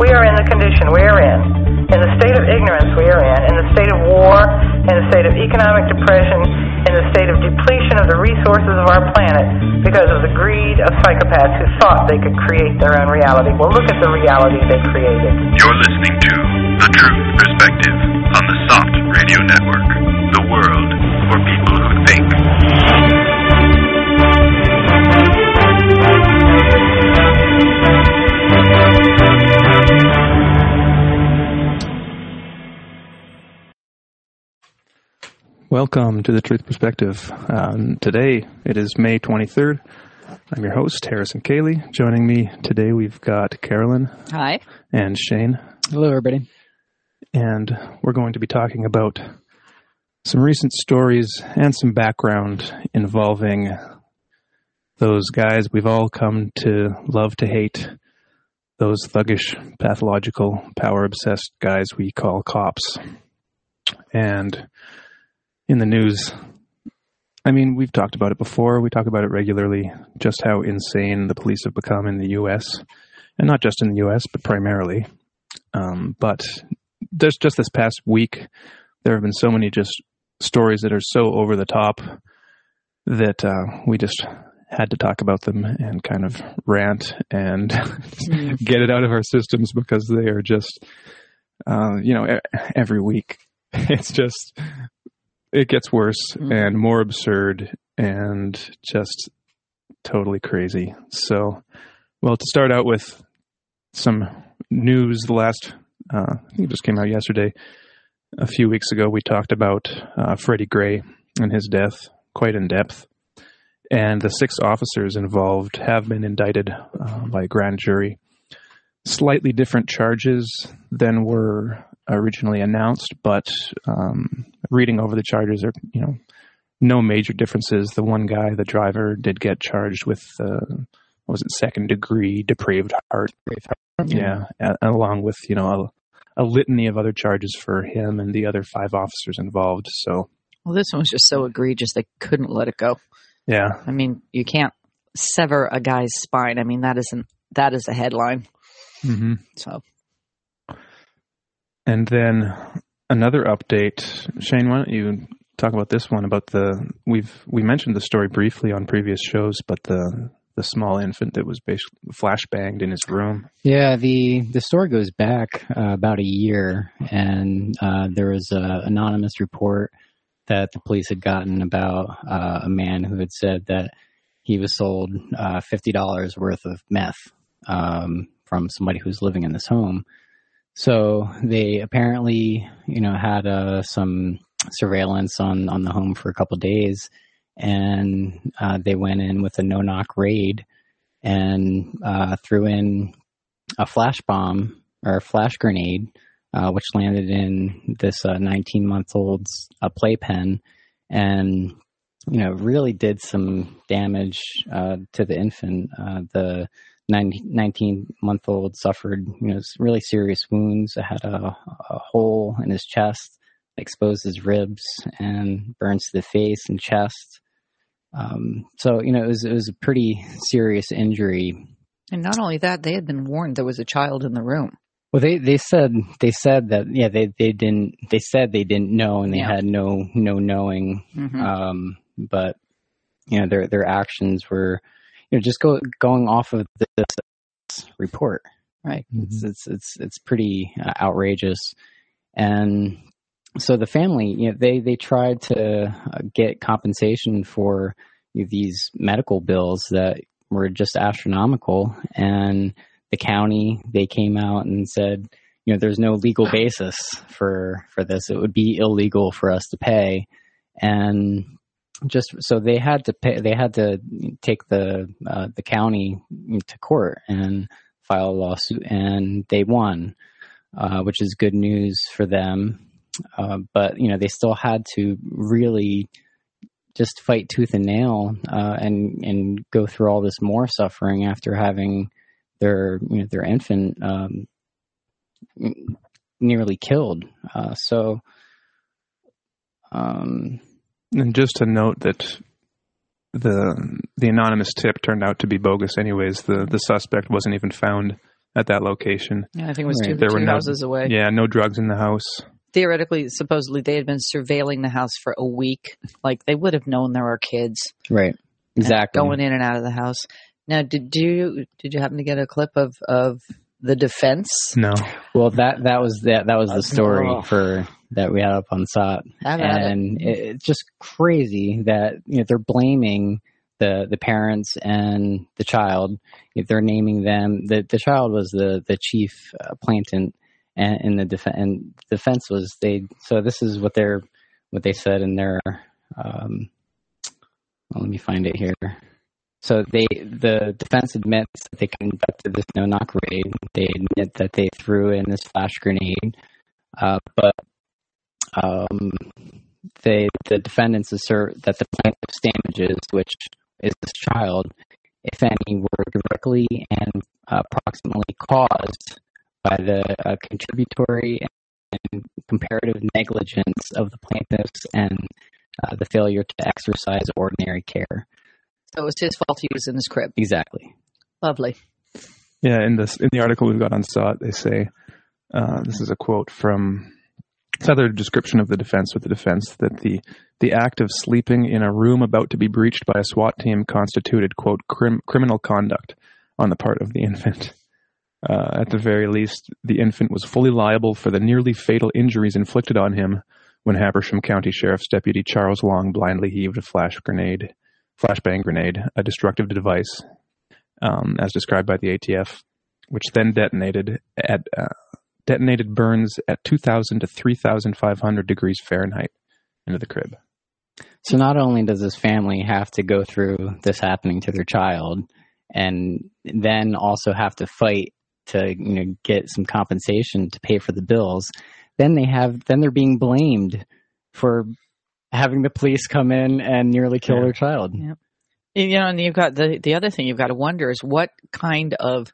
we are in the condition we are in, in the state of ignorance we are in, in the state of war, in the state of economic depression, in the state of depletion of the resources of our planet because of the greed of psychopaths who thought they could create their own reality. Well, look at the reality they created. You're listening to The Truth Perspective on the SOTT Radio Network. The world for people who think. Welcome to the Truth Perspective. Um, today it is May 23rd. I'm your host, Harrison Koehli. Joining me today we've got Carolyn Hi. and Shane, Hello, everybody. and we're going to be talking about some recent stories and some background involving those guys we've all come to love to hate, those thuggish, pathological, power obsessed guys we call cops. And in the news. I mean, we've talked about it before. We talk about it regularly, just how insane the police have become in the U.S. And not just in the U.S., but primarily. Um, but there's just this past week, there have been so many just stories that are so over the top that uh, we just had to talk about them and kind of rant and get it out of our systems because they are just, uh, you know, every week. It's just it gets worse Mm. and more absurd and just totally crazy. So, well, to start out with some news, the last, uh, I think it just came out yesterday. A few weeks ago, we talked about uh, Freddie Gray and his death quite in depth. And the six officers involved have been indicted uh, by a grand jury. Slightly different charges than were originally announced, but um, reading over the charges are, you know, no major differences. The one guy, the driver, did get charged with, uh, what was it, second degree depraved heart. Yeah, a- along with, you know, a, a litany of other charges for him and the other five officers involved. So, Well, this one was just so egregious they couldn't let it go. yeah, I mean, you can't sever a guy's spine. I mean, that isn't that is a headline. hmm So And then another update, Shane. Why don't you talk about this one? About the we've we mentioned the story briefly on previous shows, but the the small infant that was basically flash banged in his room. Yeah, the the story goes back uh, about a year, and uh, there was an anonymous report that the police had gotten about uh, a man who had said that he was sold uh, fifty dollars worth of meth um, from somebody who's living in this home. So they apparently, you know, had uh, some surveillance on on the home for a couple days, and uh, they went in with a no knock raid and uh, threw in a flash bomb or a flash grenade, uh, which landed in this 19 month old's uh, playpen, and you know really did some damage uh, to the infant. Uh, the 19 month old suffered you know really serious wounds. Had a, a hole in his chest, exposed his ribs, and burns to the face and chest. Um, so you know it was it was a pretty serious injury. and not only that, they had been warned there was a child in the room. Well, they, they said they said that yeah they, they didn't they said they didn't know and they Yeah. had no no knowing Mhm. um, but you know their their actions were you know just go going off of this report right? It's, it's it's it's pretty uh, outrageous. And so the family you know they they tried to uh, get compensation for you know, these medical bills that were just astronomical. And the county they came out and said you know there's no legal basis for for this. It would be illegal for us to pay. And just so they had to pay they had to take the uh, the county to court and file a lawsuit and they won uh, which is good news for them uh, but you know they still had to really just fight tooth and nail uh, and and go through all this more suffering after having their you know their infant um, nearly killed. Uh, so, um, And just to note that the the anonymous tip turned out to be bogus. Anyways, the the suspect wasn't even found at that location. Yeah, I think it was Right. two, There were two no- houses away. Yeah, no drugs in the house. Theoretically, supposedly, they had been surveilling the house for a week. Like they would have known there were kids Right. Exactly. going in and out of the house. Now, did you did you happen to get a clip of of the defense? No. Well, that that was that that was the story Oh. for that we had up on SOTT.net. and it, it's just crazy that you know they're blaming the the parents and the child. If they're naming them, the the child was the the chief uh, plaintiff, and in the defense and defense was they. So this is what they're what they said in their. Um, well, let me find it here. So they, the defense admits that they conducted this no-knock raid. They admit that they threw in this flash grenade, uh, but um, they, the defendants assert that the plaintiff's damages, which is this child, if any, were directly and uh, approximately caused by the uh, contributory and comparative negligence of the plaintiffs and uh, the failure to exercise ordinary care. So it was his fault he was in his crib. Exactly. Lovely. Yeah, in this in the article we've got on SOTT, they say uh, this is a quote from it's either a description of the defense with the defense that the the act of sleeping in a room about to be breached by a SWAT team constituted quote crim- criminal conduct on the part of the infant. Uh, at the very least, the infant was fully liable for the nearly fatal injuries inflicted on him when Habersham County Sheriff's Deputy Charles Long blindly heaved a flash grenade, flashbang grenade, a destructive device, um, as described by the ATF, which then detonated at uh, detonated burns at 2,000 to 3,500 degrees Fahrenheit into the crib. So not only does this family have to go through this happening to their child, and then also have to fight to you know get some compensation to pay for the bills, then they have then they're being blamed for having the police come in and nearly kill Yeah. their child. Yeah. You know, and you've got the the other thing you've got to wonder is what kind of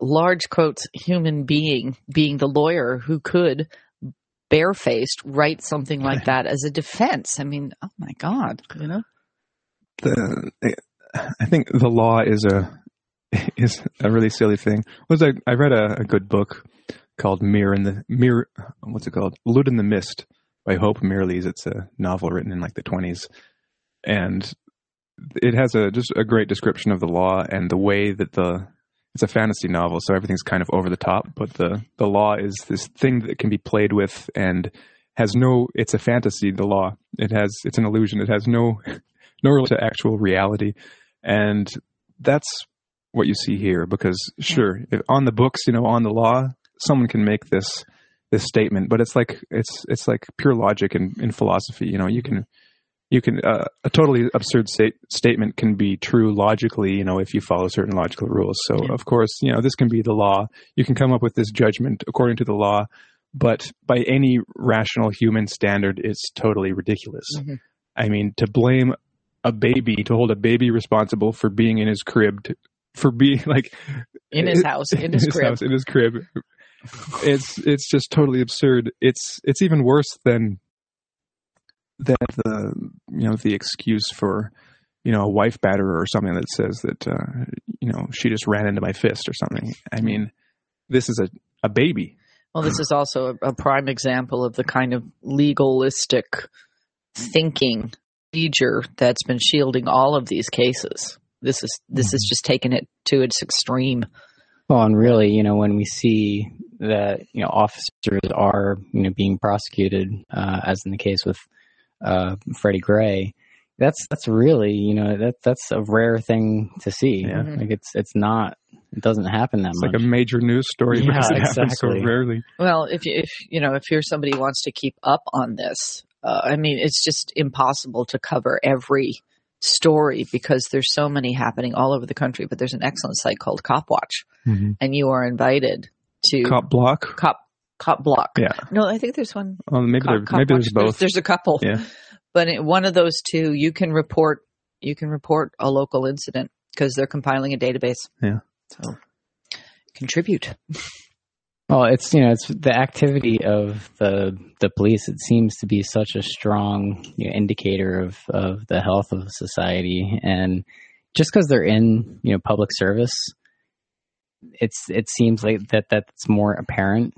large quotes human being, being the lawyer who could barefaced write something like that as a defense. I mean, oh my God, you know? The, I think the law is a is a really silly thing. Was I I read a, a good book called Mirror in the Mirror. What's it called? Lud-in-the-Mist by Hope Mirrlees. It's a novel written in like the twenties, and it has a just a great description of the law and the way that the it's a fantasy novel, so everything's kind of over the top. But the the law is this thing that can be played with and has no. It's a fantasy. The law. It has. It's an illusion. It has no no relation to actual reality, and that's what you see here. Because sure, if on the books, you know, on the law, someone can make this this statement, but it's like it's it's like pure logic in, in philosophy. You know, you can you can uh, a totally absurd state, statement can be true logically. You know, if you follow certain logical rules. So of course, you know, this can be the law. You can come up with this judgment according to the law. But by any rational human standard, it's totally ridiculous. Mhm. I mean, to blame a baby, to hold a baby responsible for being in his crib, to, for being like In his house, in his crib. house, in his crib. It's it's just totally absurd. It's it's even worse than than the you know the excuse for you know a wife batterer or something that says that uh, you know she just ran into my fist or something. I mean, this is a a baby. Well, this is also a, a prime example of the kind of legalistic thinking procedure that's been shielding all of these cases. This is this is just taking it to its extreme. Well, and really, you know, when we see that you know officers are you know being prosecuted, uh, as in the case with uh, Freddie Gray, that's that's really you know that that's a rare thing to see. Yeah. Like it's it's not it doesn't happen that It's much. like a major news story Yeah, because it happens so rarely. Well, if you, if you know if you're somebody who wants to keep up on this, uh, I mean, it's just impossible to cover every story because there's so many happening all over the country. But there's an excellent site called Cop Watch, and you are invited to Cop block. Cop Cop Block. Yeah. No, I think there's one. Well, maybe Cop, there, Cop maybe Watch. there's both. There's, a couple. Yeah. But in one of those two, you can report you can report a local incident because they're compiling a database. Yeah. So contribute. Well, it's you know it's the activity of the the police. It seems to be such a strong you know, indicator of of the health of society, and just because they're in you know public service it's it seems like that that's more apparent,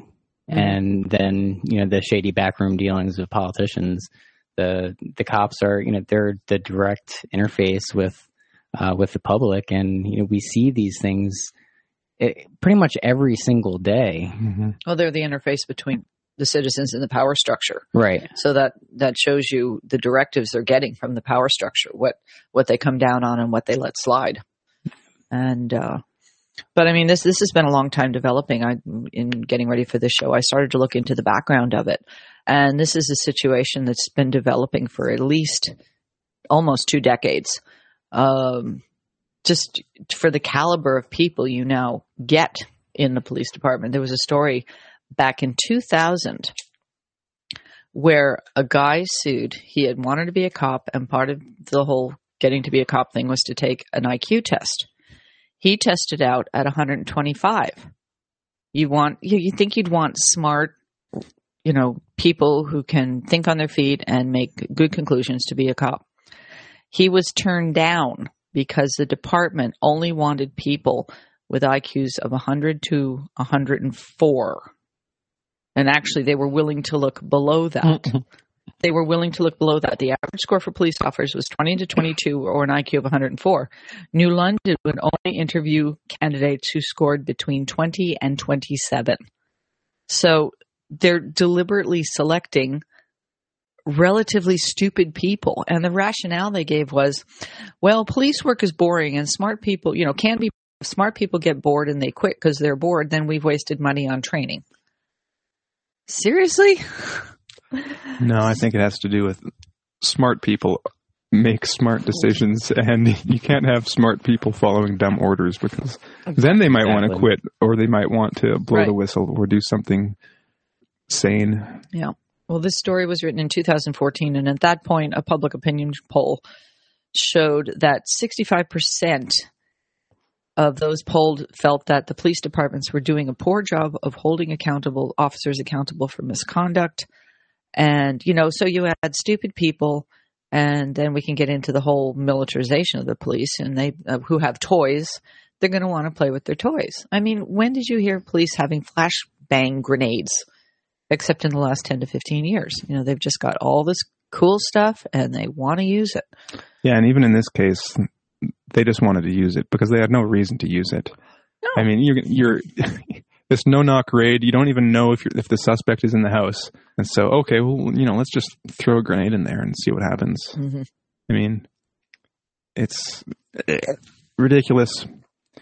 Mhm. and then you know the shady backroom dealings of politicians. The the cops are you know they're the direct interface with uh, with the public, and you know we see these things eh, pretty much every single day. hmm Well, they're the interface between the citizens and the power structure. Right. So that that shows you the directives they're getting from the power structure, what what they come down on and what they let slide. And uh, but I mean, this this has been a long time developing. I in getting ready for this show, I started to look into the background of it, and this is a situation that's been developing for at least almost two decades. Um, just for the caliber of people you now get in the police department. There was a story back in 2000 where a guy sued. He had wanted to be a cop, and part of the whole getting to be a cop thing was to take an IQ test. He tested out at 125. You want you, you think you'd want smart, you know, people who can think on their feet and make good conclusions to be a cop. He was turned down because the department only wanted people with IQs of 100 to 104. And actually, they were willing to look below that. Mm-hmm. They were willing to look below that. The average score for police officers was 20 to 22 or an IQ of 104. New London would only interview candidates who scored between 20 and 27. So they're deliberately selecting relatively stupid people. And the rationale they gave was, well, police work is boring and smart people, you know, can be smart people get bored and they quit because they're bored, then we've wasted money on training. Seriously? No, I think it has to do with smart people make smart decisions, and you can't have smart people following dumb orders because then they might want to quit or they might want to blow the whistle or do something sane. Yeah. Well, this story was written in 2014, and at that point, a public opinion poll showed that 65% of those polled felt that the police departments were doing a poor job of holding accountable officers accountable for misconduct. And, you know, so you add stupid people, and then we can get into the whole militarization of the police, and they uh, who have toys, they're going to want to play with their toys. I mean, when did you hear police having flashbang grenades? except in the last 10 to 15 years. You know, they've just got all this cool stuff and they want to use it. Yeah, and even in this case, they just wanted to use it because they had no reason to use it. No. I mean, you're you're this no knock raid. You don't even know if you're, if the suspect is in the house, and so okay, well, you know, let's just throw a grenade in there and see what happens. hmm I mean, it's eh, ridiculous.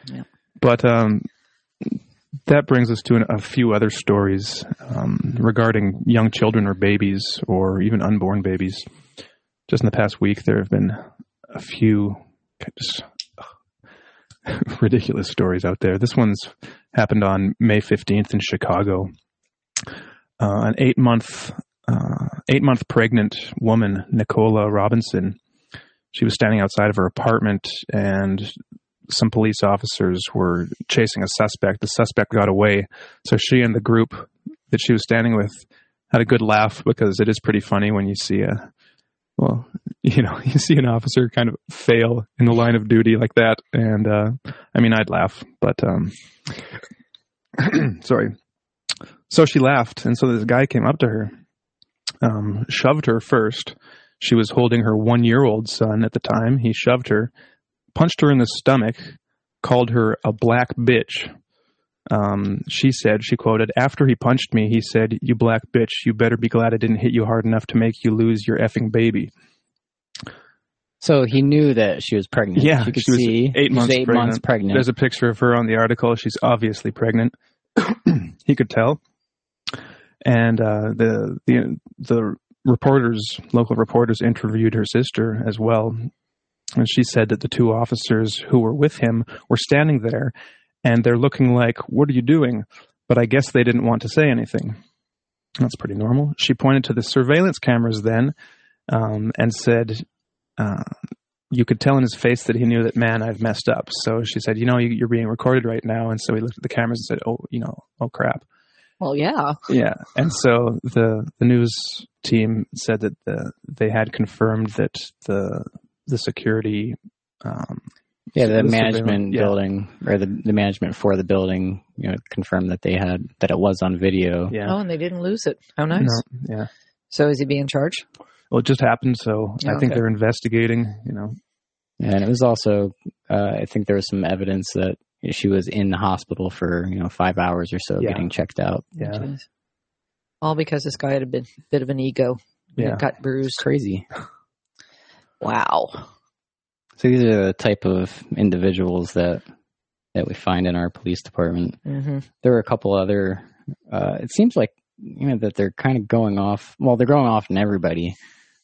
Yeah. But um, that brings us to an, a few other stories um, regarding young children or babies or even unborn babies. Just in the past week, there have been a few just ridiculous stories out there. This one's happened on May 15th in Chicago. Uh, an eight month uh, eight month pregnant woman, Nicola Robinson, she was standing outside of her apartment and some police officers were chasing a suspect. The suspect got away. So she and the group that she was standing with had a good laugh because it is pretty funny when you see a, well, you know, you see an officer kind of fail in the line of duty like that. And, uh, I mean, I'd laugh, but, um, sorry. So she laughed. And so this guy came up to her, um, shoved her first. She was holding her one year old son at the time. He shoved her, punched her in the stomach, called her a black bitch. Um, she said, she quoted, after he punched me, he said, You black bitch, you better be glad I didn't hit you hard enough to make you lose your effing baby. So he knew that she was pregnant. Yeah, you could she was see eight months eight pregnant. months pregnant. There's a picture of her on the article. She's obviously pregnant. he could tell. And uh, the the the reporters, local reporters, interviewed her sister as well, and she said that the two officers who were with him were standing there, and they're looking like, "What are you doing?" But I guess they didn't want to say anything. That's pretty normal. She pointed to the surveillance cameras then, um, and said. Uh, you could tell in his face that he knew that man i've messed up so she said you know you, you're being recorded right now and so he looked at the cameras and said oh you know oh crap Well, yeah. yeah and so the the news team said that the they had confirmed that the the security um, Yeah, the the management yeah. building or the, the management for the building, you know, confirmed that they had that it was on video. Yeah. Oh, and they didn't lose it. How nice. No, yeah. So is he being charged? Well, it just happened, so I think Okay. they're investigating. You know, And it was also, uh, I think there was some evidence that she was in the hospital for you know five hours or so Yeah. getting checked out. yeah, Jeez. All because this guy had a bit, bit of an ego. yeah. Got It's bruised. crazy. Wow. So these are the type of individuals that that we find in our police department. hmm There are a couple other. Uh, it seems like you know that they're kind of going off. Well, they're going off in everybody,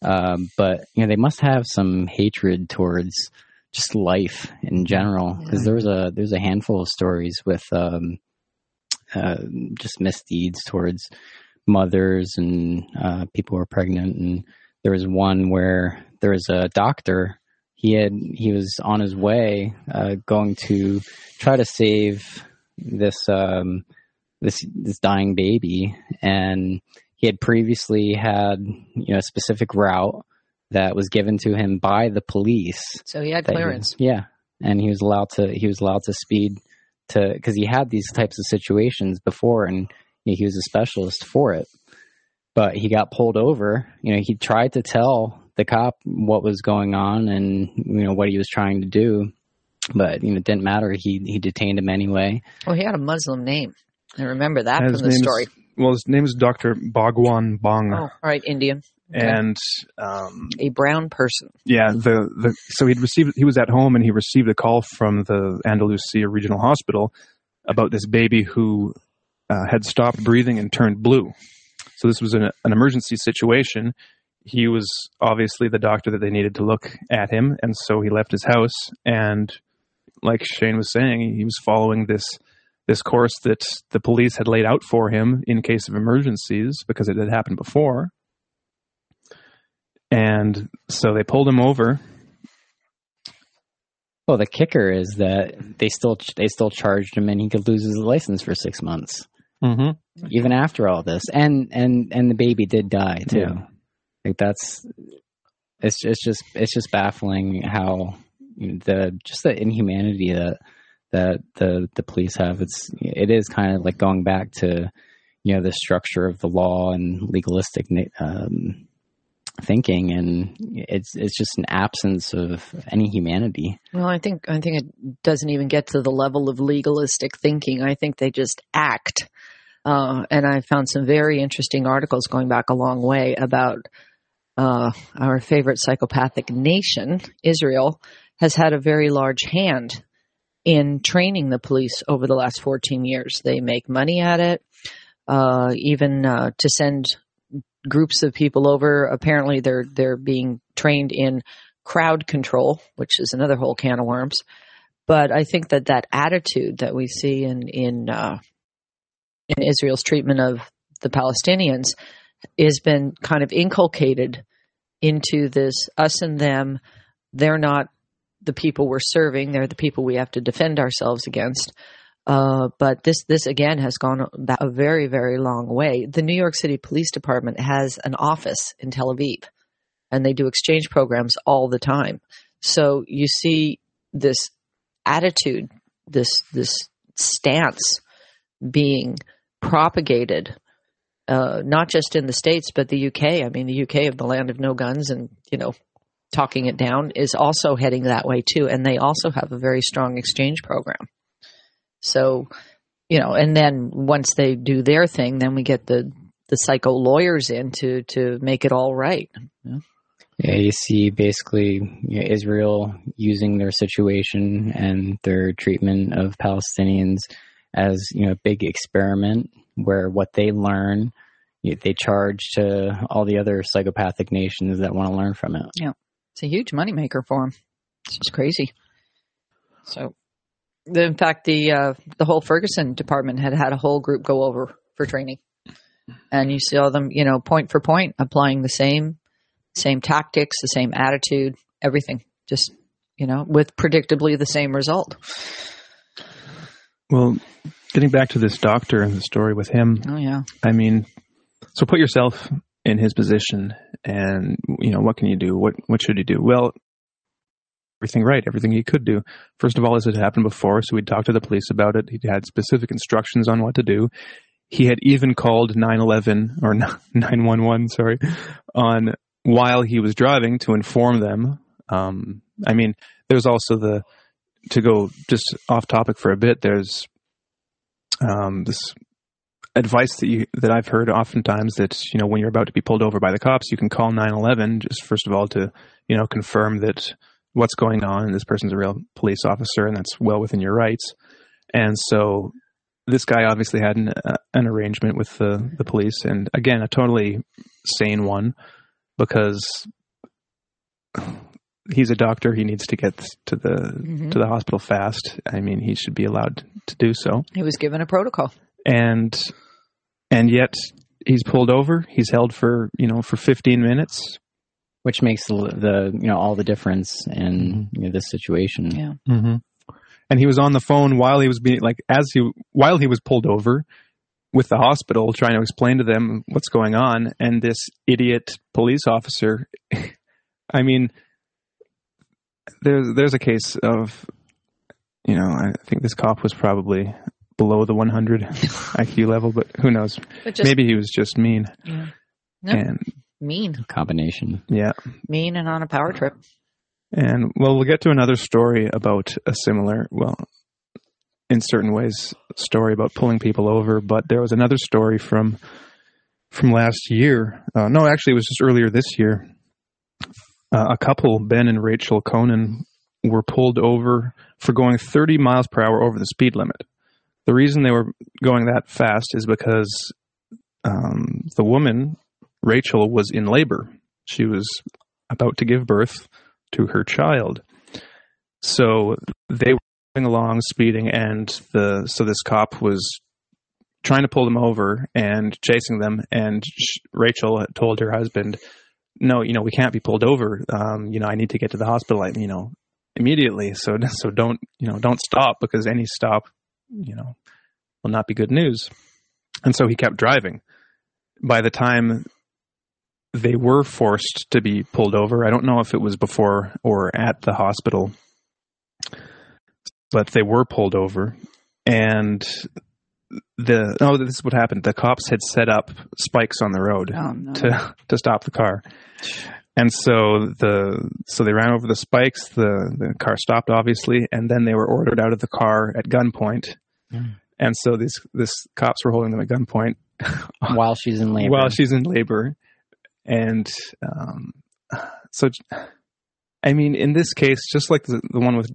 um, but you know they must have some hatred towards just life in general. Because there was a there's a handful of stories with um, uh, just misdeeds towards mothers and uh, people who are pregnant. And there was one where there was a doctor. He had he was on his way uh, going to try to save this um, this this dying baby, and he had previously had you know a specific route that was given to him by the police. So he had that he- clearance. yeah, and he was allowed to he was allowed to speed to because he had these types of situations before, and you know, he was a specialist for it. But he got pulled over. You know, he tried to tell the cop what was going on and you know what he was trying to do, but you know it didn't matter. He he detained him anyway. Well, he had a Muslim name. I remember that And from the story. Is, well, his name is Doctor Bhagwan Bong, Oh, all right, Indian. Okay. and um, a brown person. yeah, the the so he'd received he was at home and he received a call from the Andalusia Regional Hospital about this baby who uh, had stopped breathing and turned blue. So this was an, an emergency situation. He was obviously the doctor that they needed to look at him, and so he left his house. And like Shane was saying, he was following this this course that the police had laid out for him in case of emergencies because it had happened before. And so they pulled him over. Well, the kicker is that they still they still charged him, and he could lose his license for six months, Mm-hmm. even after all this. And and and the baby did die too. Yeah. Like that's it's it's just it's just baffling how the just the inhumanity that that the the police have. It's it is kind of like going back to you know the structure of the law and legalistic um, thinking, and it's it's just an absence of any humanity. Well, I think I think it doesn't even get to the level of legalistic thinking. I think they just act. Uh, and I found some very interesting articles going back a long way about uh, our favorite psychopathic nation, Israel, has had a very large hand in training the police over the last 14 years. They make money at it, uh, even uh, to send groups of people over. Apparently, they're they're being trained in crowd control, which is another whole can of worms. But I think that that attitude that we see in in uh, in Israel's treatment of the Palestinians has been kind of inculcated into this us and them. They're not the people we're serving; they're the people we have to defend ourselves against. Uh, but this this again has gone a very very long way. The New York City Police Department has an office in Tel Aviv, and they do exchange programs all the time. So you see this attitude, this this stance being propagated, uh, not just in the states but the UK. I mean, the UK of the land of no guns, and you know, talking it down is also heading that way too. And they also have a very strong exchange program. So, you know, and then once they do their thing, then we get the the psycho lawyers in to to make it all right. Yeah, you see basically you know, Israel using their situation and their treatment of Palestinians as you know a big experiment where what they learn they charge to all the other psychopathic nations that want to learn from it. Yeah. It's a huge moneymaker for them. It's just crazy. So, the, in fact, the uh, the whole Ferguson department had had a whole group go over for training, and you saw them, you know, point for point, applying the same same tactics, the same attitude, everything, just you know, with predictably the same result. Well, getting back to this doctor and the story with him, Oh yeah, I mean, so put yourself in his position, and you know what can you do? What what should you do? Well, everything right, everything he could do. First of all, this had happened before, so he'd talked to the police about it. He had specific instructions on what to do. He had even called 911 or 911, sorry, on while he was driving to inform them. Um, I mean, there's also the to go just off topic for a bit. There's um, this advice that you that I've heard oftentimes that you know when you're about to be pulled over by the cops, you can call 911 just first of all to you know confirm that what's going on and this person's a real police officer and that's well within your rights. And so this guy obviously had an, uh, an arrangement with the the police, and again a totally sane one because he's a doctor. He needs to get to the Mhm. to the hospital fast. I mean, he should be allowed to do so. He was given a protocol. And and yet he's pulled over. He's held for you know for 15 minutes. which makes the, the you know all the difference in you know, this situation. Yeah. Mm-hmm. And he was on the phone while he was being like as he while he was pulled over with the hospital, trying to explain to them what's going on. And this idiot police officer, I mean, there's there's a case of, you know, I think this cop was probably below the 100 IQ level, but who knows? But just Maybe he was just mean. Yeah. No. And mean, Combination. yeah, mean, and on a power trip. And well, we'll get to another story about a similar, well, in certain ways, story about pulling people over. But there was another story from from last year. Uh, no, actually, it was just earlier this year. Uh, a couple, Ben and Rachel Conan, were pulled over for going 30 miles per hour over the speed limit. The reason they were going that fast is because um, the woman, Rachel, was in labor. She was about to give birth to her child. So they were going along speeding, and the so this cop was trying to pull them over and chasing them. And Rachel told her husband, "No, you know we can't be pulled over. Um, you know I need to get to the hospital. You know immediately. So so don't you know don't stop because any stop, you know, will not be good news." And so he kept driving. By the time they were forced to be pulled over. I don't know if it was before or at the hospital, but they were pulled over. And the oh, this is what happened. The cops had set up spikes on the road Oh no. to to stop the car. And so the so they ran over the spikes. The the car stopped, obviously, and then they were ordered out of the car at gunpoint. Mm. And so these this cops were holding them at gunpoint While she's in labor. while she's in labor. And um, so, I mean, in this case, just like the, the one with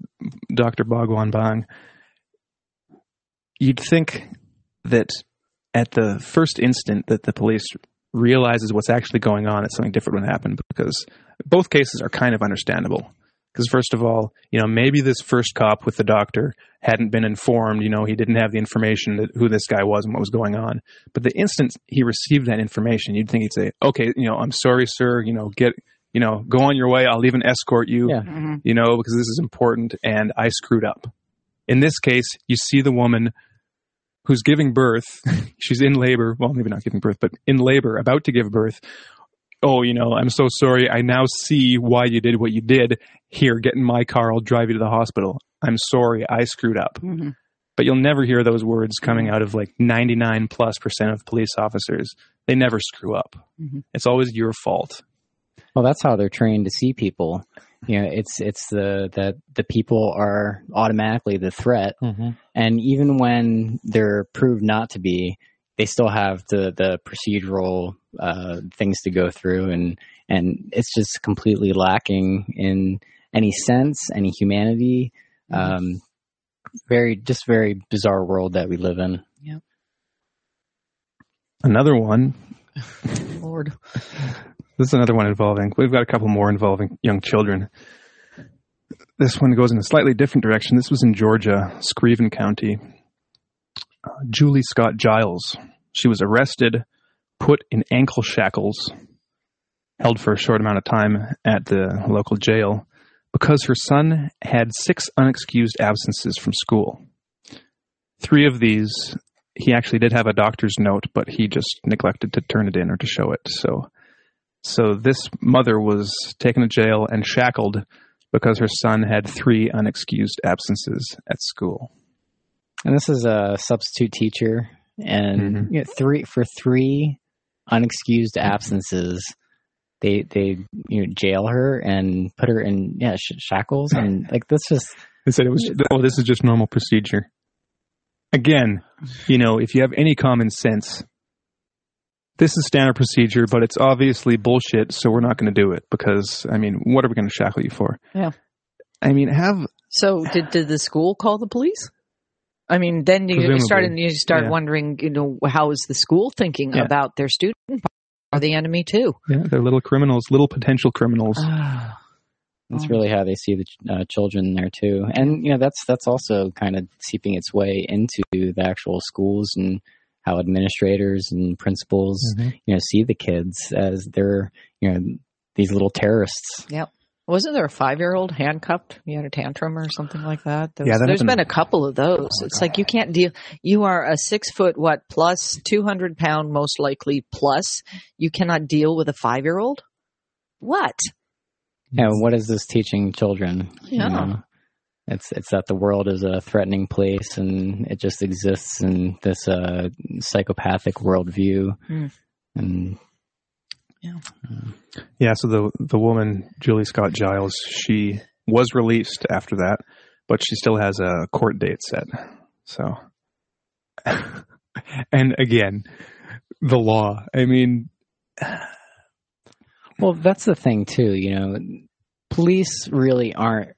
Dr. Bhagwan Bang, you'd think that at the first instant that the police realizes what's actually going on, that something different would happen because both cases are kind of understandable. Because first of all, you know, maybe this first cop with the doctor hadn't been informed. You know, he didn't have the information that who this guy was and what was going on. But the instant he received that information, you'd think he'd say, "Okay, you know, I'm sorry, sir. You know, get, you know, go on your way. I'll even escort you. Yeah. Mhm. You know, because this is important, and I screwed up." In this case, you see the woman who's giving birth. she's in labor. Well, maybe not giving birth, but in labor, about to give birth. Oh, you know, I'm so sorry. I now see why you did what you did. Here, get in my car. I'll drive you to the hospital. I'm sorry. I screwed up. Mhm. But you'll never hear those words coming out of like 99 plus percent of police officers. They never screw up. Mhm. It's always your fault. Well, that's how they're trained to see people. You know, it's it's the that the people are automatically the threat, and even when they're proved not to be, they still have the the procedural uh, things to go through, and and it's just completely lacking in any sense, any humanity. Um, very just very bizarre world that we live in. Yep. Another one. Lord. This is another one involving. We've got a couple more involving young children. This one goes in a slightly different direction. This was in Georgia, Screven County. Uh, Julie Scott Giles. She was arrested, put in ankle shackles, held for a short amount of time at the local jail because her son had six unexcused absences from school. Three of these, he actually did have a doctor's note, but he just neglected to turn it in or to show it. So, so this mother was taken to jail and shackled because her son had three unexcused absences at school. And this is a substitute teacher, and Mhm. you know, three for three unexcused absences, they they you know jail her and put her in yeah sh- shackles and like this just They said it was, oh, this is just normal procedure. Again, you know, if you have any common sense, this is standard procedure, but it's obviously bullshit, so we're not going to do it because, I mean, what are we going to shackle you for? Yeah. I mean, have, So did did the school call the police? I mean, then you Presumably. and you start Yeah. wondering, you know, how is the school thinking Yeah. about their student? Are the enemy too? yeah, they're little criminals, little potential criminals. Ah. That's Oh. really how they see the uh, children there too, and you know that's that's also kind of seeping its way into the actual schools and how administrators and principals Mhm. you know see the kids as they're you know these little terrorists. Yep. Wasn't there a five year old handcuffed? You had a tantrum or something like that. There Yeah, was, that there's happened- been a couple of those. Oh my it's like you can't deal. You are a six foot what plus two hundred pound most likely plus. You cannot deal with a five year old. What? And what is this teaching children? You Yeah. know, it's it's that the world is a threatening place and it just exists in this uh, psychopathic worldview. Mm. And Yeah, so the the woman Julie Scott Giles, she was released after that, but she still has a court date set. So, and again, the law. I mean, well, that's the thing too. You know, police really aren't.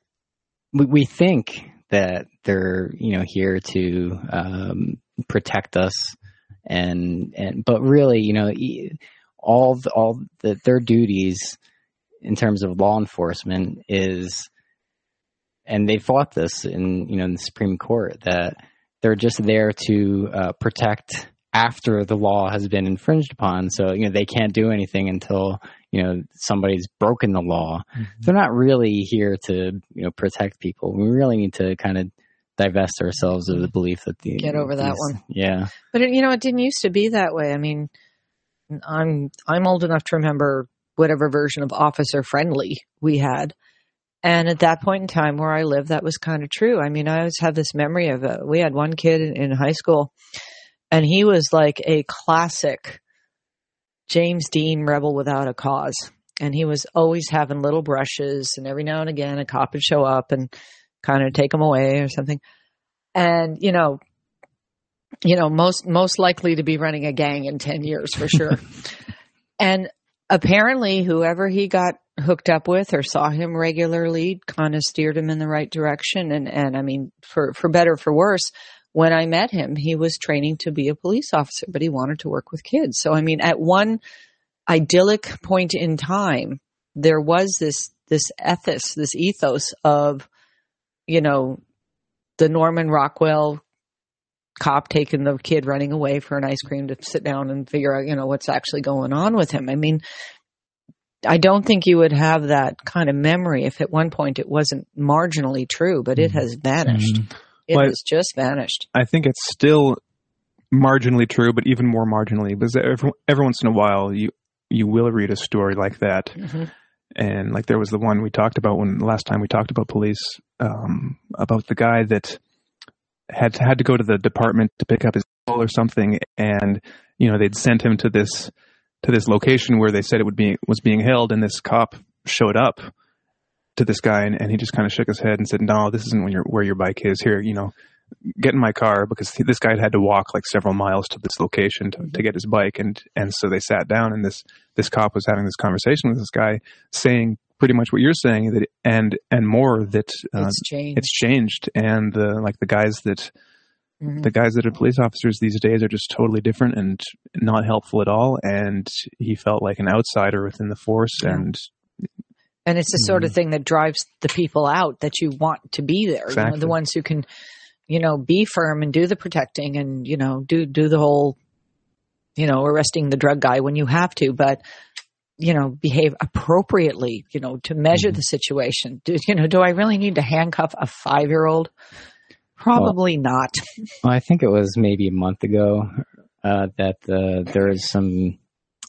We, we think that they're you know here to um, protect us, and and but really, you know, all the, all the, their duties in terms of law enforcement is, and they fought this in you know in the Supreme Court that they're just there to uh, protect after the law has been infringed upon. So you know they can't do anything until you know somebody's broken the law. They're not really here to you know protect people. We really need to kind of divest ourselves of the belief that the Get over that one. Yeah, But it, you know, it didn't used to be that way. I mean, I'm I'm old enough to remember whatever version of officer friendly we had, and at that point in time where I lived, that was kind of true. I mean, I always have this memory of uh, we had one kid in, in high school, and he was like a classic James Dean rebel without a cause, and he was always having little brushes, and every now and again a cop would show up and kind of take him away or something, and you know you know most most likely to be running a gang in 10 years for sure. And apparently whoever he got hooked up with or saw him regularly kind of steered him in the right direction. And and I mean for for better or for worse when I met him he was training to be a police officer but he wanted to work with kids so I mean at one idyllic point in time there was this this ethos this ethos of you know the Norman Rockwell cop taking the kid running away for an ice cream to sit down and figure out, you know, what's actually going on with him. I mean, I don't think you would have that kind of memory if at one point it wasn't marginally true, but it mm-hmm. has vanished. Mm-hmm. It Well, has just vanished. I think it's still marginally true, but even more marginally because every, every once in a while you you will read a story like that, Mhm. and like there was the one we talked about when last time we talked about police um, about the guy that had had to go to the department to pick up his call or something, and you know they'd sent him to this to this location where they said it would be was being held, and this cop showed up to this guy, and, and he just kind of shook his head and said, "No, this isn't where your where your bike is. Here, you know." Get in my car because this guy had had to walk like several miles to this location to, to get his bike, and and so they sat down, and this this cop was having this conversation with this guy, saying pretty much what you're saying that and and more that uh, It's changed. it's changed and the like the guys that Mhm. the guys that are police officers these days are just totally different and not helpful at all and he felt like an outsider within the force Yeah. and And it's the sort of thing that drives the people out that you want to be there. You know, the ones who can, you know, be firm and do the protecting and, you know, do do the whole, you know, arresting the drug guy when you have to, but you know, behave appropriately, you know, to measure the situation. Do, you know, do I really need to handcuff a five year old? Probably not. Well, I think it was maybe a month ago uh, that uh, there was some.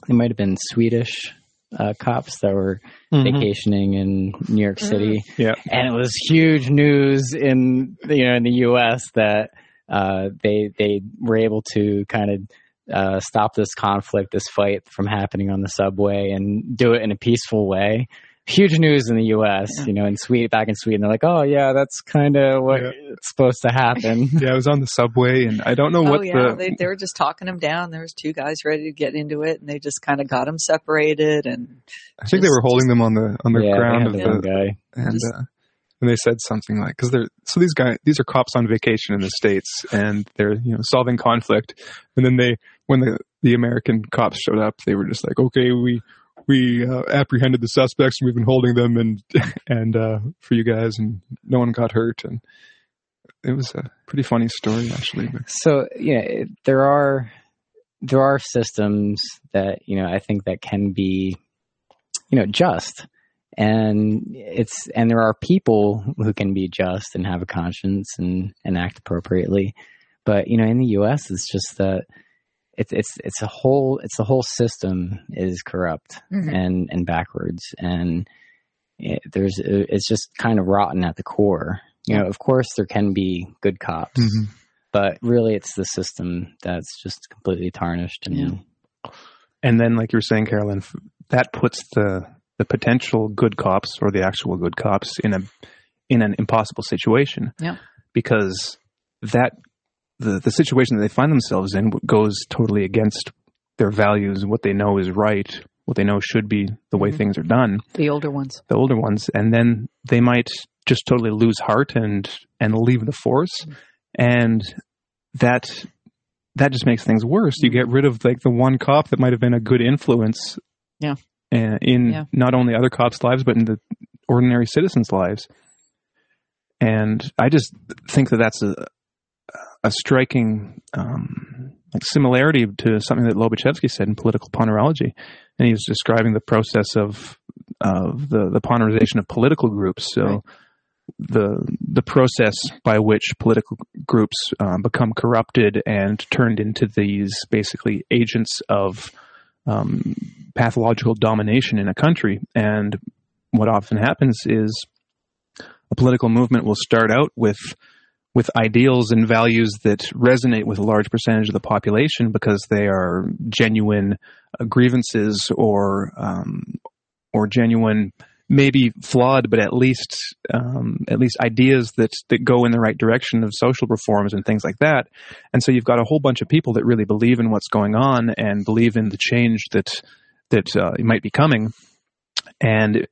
It might have been Swedish uh, cops that were Mhm. vacationing in New York City, Yeah. and it was huge news in you know in the U.S. that uh, they they were able to kind of uh, stop this conflict, this fight from happening on the subway, and do it in a peaceful way. Huge news in the U.S. Yeah. You know, in Sweden, back in Sweden, they're like, "Oh yeah, that's kind of what Yeah. it's supposed to happen." Yeah, I was on the subway, and I don't know what oh yeah, the they, they were just talking them down. There was two guys ready to get into it, and they just kind of got them separated. And I think they were holding them on the on the yeah, ground of the the guy. and Just- uh, and they said something like because they're so these guys these are cops on vacation in the states and they're you know solving conflict and then they when the the American cops showed up they were just like okay we we uh, apprehended the suspects and we've been holding them and and uh, for you guys and no one got hurt and it was a pretty funny story actually So yeah, it- there are there are systems that you know I think that can be you know just, and it's and there are people who can be just and have a conscience and and act appropriately, but you know in the U.S. it's just that. It's it's it's a whole it's the whole system is corrupt Mhm. and and backwards and it, there's it's just kind of rotten at the core. You know, of course there can be good cops, but really it's the system that's just completely tarnished and Yeah. and then like you were saying Carolyn that puts the the potential good cops or the actual good cops in a in an impossible situation Yeah. because that the the situation that they find themselves in goes totally against their values what they know is right what they know should be the way Mhm. things are done. The older ones, the older ones. And then they might just totally lose heart and and leave the force. And that that just makes things worse. You get rid of like the one cop that might have been a good influence Yeah. in Yeah. not only other cops lives but in the ordinary citizens lives. And i just think that that's a a striking um, like similarity to something that Lobaczewski said in political ponerology, and he was describing the process of of the the ponerization of political groups. So Right. the the process by which political groups um, become corrupted and turned into these basically agents of um, pathological domination in a country. And what often happens is a political movement will start out with with ideals and values that resonate with a large percentage of the population because they are genuine uh, grievances or um, or genuine, maybe flawed, but at least um, at least ideas that that go in the right direction of social reforms and things like that. And so you've got a whole bunch of people that really believe in what's going on and believe in the change that that uh, might be coming. And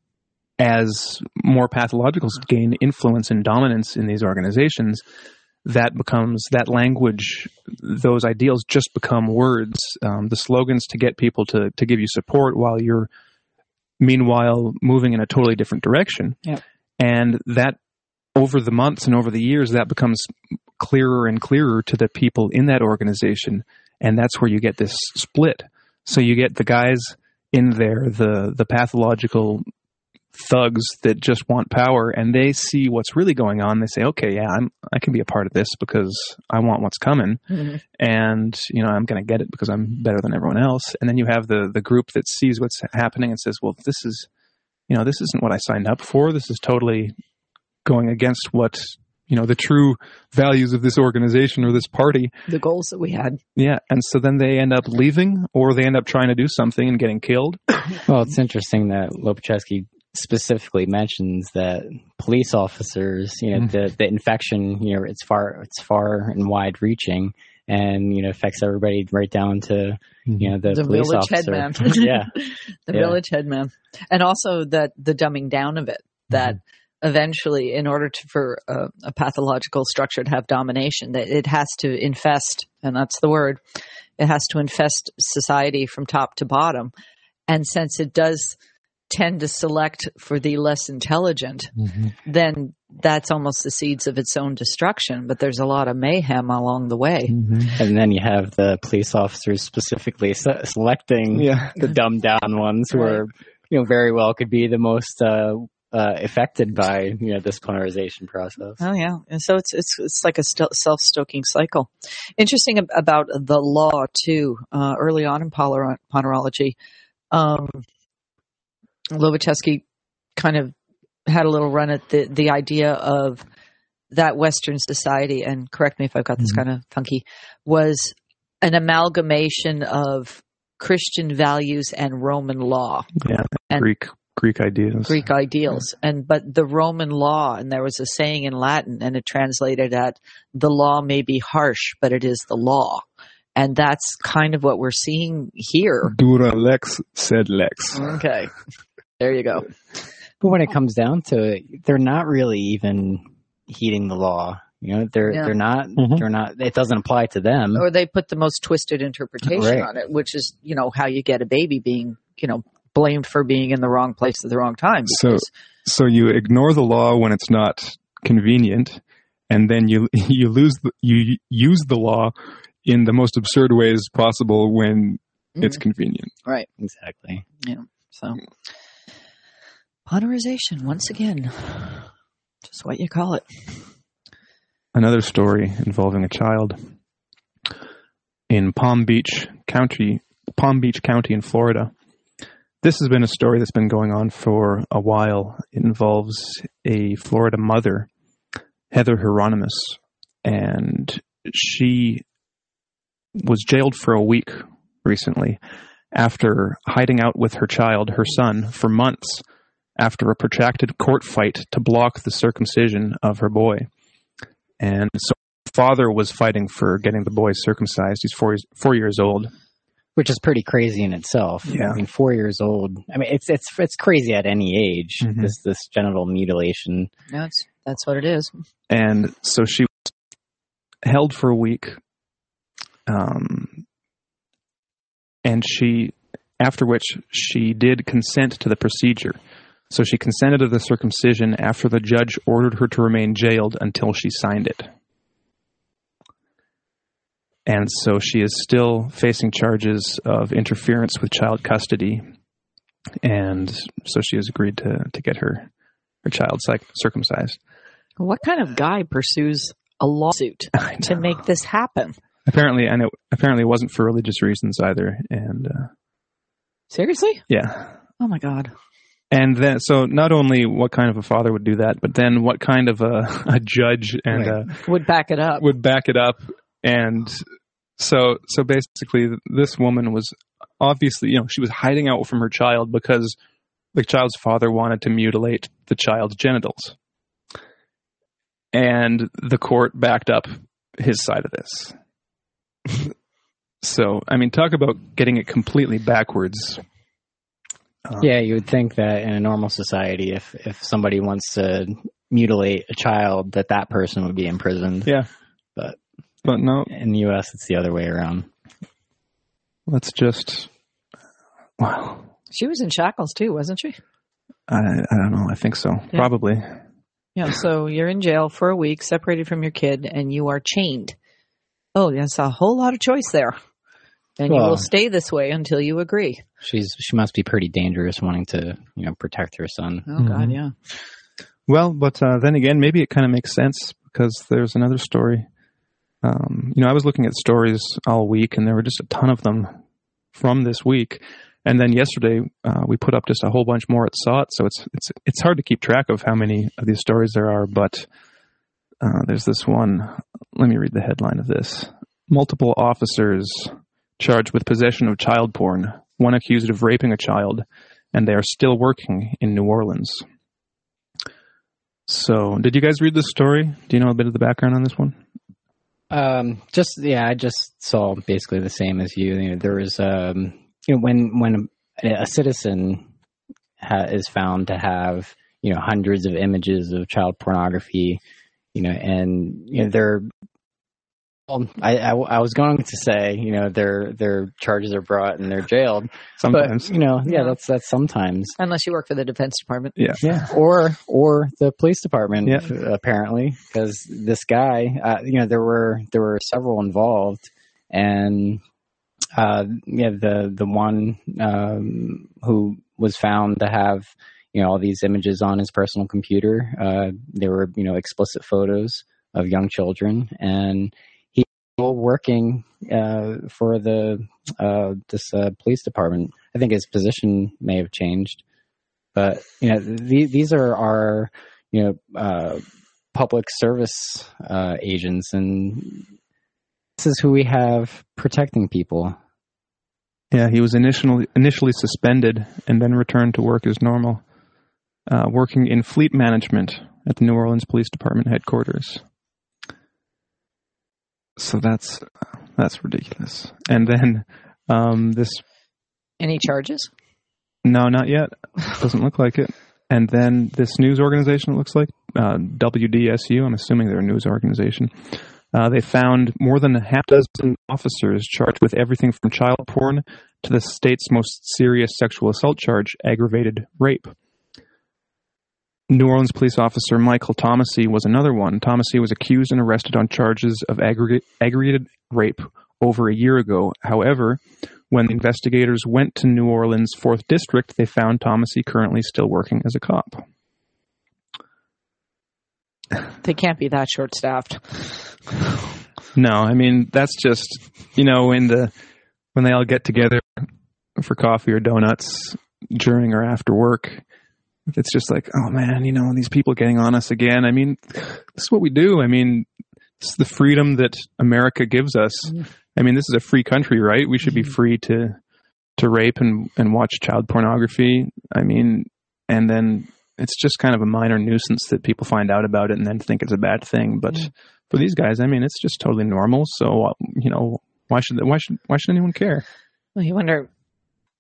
as more pathologicals gain influence and dominance in these organizations, that becomes that language, those ideals just become words, um, the slogans to get people to to give you support while you're meanwhile moving in a totally different direction. Yep. And that over the months and over the years, that becomes clearer and clearer to the people in that organization, and that's where you get this split. So you get the guys in there, the the pathological thugs that just want power and they see what's really going on. They say okay yeah i'm i can be a part of this because i want what's coming Mhm. and you know i'm going to get it because i'm better than everyone else. And then you have the the group that sees what's happening and says well this is you know this isn't what i signed up for. This is totally going against what you know the true values of this organization or this party. The goals that we had. yeah and so then they end up leaving or they end up trying to do something and getting killed. Well, it's interesting that Lobaczewski specifically mentions that police officers, you know, Mhm. the the infection, you know, it's far it's far and wide reaching, and you know affects everybody right down to you know the, the police village officer. headman. yeah, the Yeah. village headman, and also that the dumbing down of it. That Mm-hmm. eventually, in order to, for a, a pathological structure to have domination, that it has to infest, and that's the word. It has to infest society from top to bottom, and since it does tend to select for the less intelligent, then that's almost the seeds of its own destruction. But there's a lot of mayhem along the way. and then you have the police officers specifically se- selecting yeah the dumbed down ones who are you know very well could be the most uh, uh, affected by you know this ponerization process. Oh yeah, and so it's it's it's like a st- self-stoking cycle. Interesting ab- about the law too. Uh, early on in polar- ponerology, um, Lobaczewski kind of had a little run at the the idea of that Western society, and correct me if I've got this Mhm. kind of funky, was an amalgamation of Christian values and Roman law, Yeah, And- Greek Greek ideas. Greek ideals, and but the Roman law, and there was a saying in Latin, and it translated at the law may be harsh, but it is the law, and that's kind of what we're seeing here. Dura lex sed lex. Okay, there you go. But when it comes down to it, they're not really even heeding the law. You know, they're Yeah. they're not Mhm. they're not. It doesn't apply to them. or they put the most twisted interpretation Right. on it, which is, you know, how you get a baby being, you know, blamed for being in the wrong place at the wrong time. So- because- So you ignore the law when it's not convenient, and then you you lose the, you use the law in the most absurd ways possible when it's Mhm. convenient. right. Exactly. Yeah. So, ponerization once again, just what you call it. Another story involving a child in Palm Beach County, Palm Beach County in Florida. This has been a story that's been going on for a while. It involves a Florida mother, Heather Hironimus, and she was jailed for a week recently after hiding out with her child, her son, for months after a protracted court fight to block the circumcision of her boy. And so father was fighting for getting the boy circumcised. He's four years, four years old. Which is pretty crazy in itself. Yeah. I mean, four years old. I mean, it's it's it's crazy at any age. Mhm. This this genital mutilation. That's that's what it is. And so she was held for a week. Um, and she, after which she did consent to the procedure. So she consented to the circumcision after the judge ordered her to remain jailed until she signed it. And so she is still facing charges of interference with child custody. And so she has agreed to, to get her, her child psych- circumcised. What kind of guy pursues a lawsuit to make this happen? apparently, and it apparently it wasn't for religious reasons either. And uh, Seriously? yeah, Oh my god. And then so not only what kind of a father would do that, but then what kind of a, a judge and Right. uh, Would back it up. would back it up. And so so basically, this woman was obviously you know she was hiding out from her child because the child's father wanted to mutilate the child's genitals. And the court backed up his side of this. so, I mean, talk about getting it completely backwards. Um, Yeah, you would think that in a normal society, if if somebody wants to mutilate a child, that that person would be imprisoned. Yeah. But But no, in the U.S., it's the other way around. let's just. Wow. She was in shackles too, wasn't she? I, I don't know. I think so. Probably. Yeah, so you're in jail for a week, separated from your kid, and you are chained. Oh, that's a whole lot of choice there. And you will stay this way until you agree. She's she must be pretty dangerous, wanting to you know protect her son. Oh, God, Mhm. yeah. Well, but uh, then again, maybe it kind of makes sense because there's another story. Um, you know, I was looking at stories all week, and there were just a ton of them from this week. And then yesterday, uh, we put up just a whole bunch more at SOTT, so it's it's it's hard to keep track of how many of these stories there are. But uh, there's this one. Let me read the headline of this: Multiple officers charged with possession of child porn, one accused of raping a child, and they are still working in New Orleans. So, did you guys read this story? Do you know a bit of the background on this one? Um, just yeah, I just saw basically the same as you. you know, there was um, you know, when when a, a citizen ha- is found to have you know hundreds of images of child pornography, you know, and you know they're. Well, I, I, I was going to say, you know, their their charges are brought and they're jailed, Sometimes. but you know, yeah, Yeah. that's that's sometimes, Unless you work for the Defense Department. yeah. yeah, or or the police department Yeah. apparently because this guy, uh, you know, there were there were several involved, and uh, yeah, the the one um, who was found to have you know all these images on his personal computer, uh, there were you know explicit photos of young children, and he was working uh, for the uh, this uh, police department. I think his position may have changed. but you know, the, these are our you know uh, public service uh, agents, and this is who we have protecting people. Yeah, he was initially initially suspended and then returned to work as normal, uh, working in fleet management at the New Orleans Police Department headquarters. So that's that's ridiculous. And then um, this Any charges? no, not yet. Doesn't look like it. And then this news organization it looks like uh, WDSU. I'm assuming they're a news organization. Uh, they found more than a half dozen officers charged with everything from child porn to the state's most serious sexual assault charge, aggravated rape. New Orleans police officer Michael Thomasy was another one. Thomasy was accused and arrested on charges of aggregate, aggravated rape over a year ago. However, when investigators went to New Orleans' 4th District, they found Thomasy currently still working as a cop. They can't be that short staffed. No, I mean that's just you know when the when they all get together for coffee or donuts during or after work. It's just like, oh man, you know, these people getting on us again. I mean, this is what we do. I mean, it's the freedom that America gives us. I mean, this is a free country, right? We should be free to to rape and and watch child pornography. I mean, and then it's just kind of a minor nuisance that people find out about it and then think it's a bad thing. But for these guys, I mean, it's just totally normal. So uh, you know, why should why should why should anyone care? Well, you wonder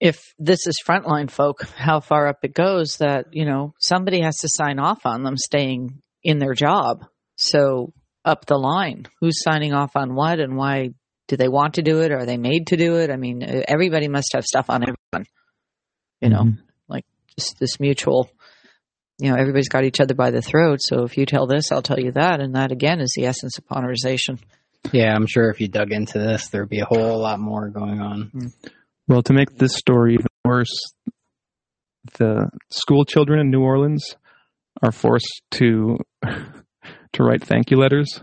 if this is frontline folk, how far up it goes that, you know, somebody has to sign off on them staying in their job. So up the line, who's signing off on what and why do they want to do it? Are they made to do it? I mean, everybody must have stuff on everyone, you know, Mhm. like just this mutual, you know, everybody's got each other by the throat. So if you tell this, I'll tell you that. And that again is the essence of ponerization. Yeah, I'm sure if you dug into this, there'd be a whole lot more going on. Well, to make this story even worse, the school children in New Orleans are forced to to write thank you letters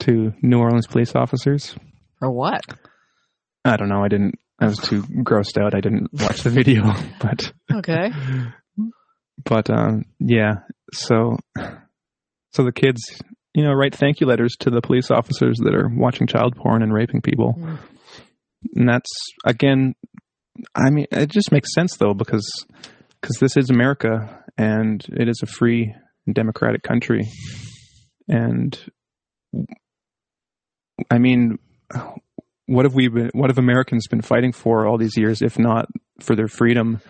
to New Orleans police officers. Or what? I don't know. I didn't. I was too grossed out. I didn't watch the video, but Okay. but um, yeah. So so the kids, you know, write thank you letters to the police officers that are watching child porn and raping people, Mm. And that's again. I mean, it just makes sense though because because this is America and it is a free and democratic country, and I mean, what have we been? What have Americans been fighting for all these years, if not for their freedom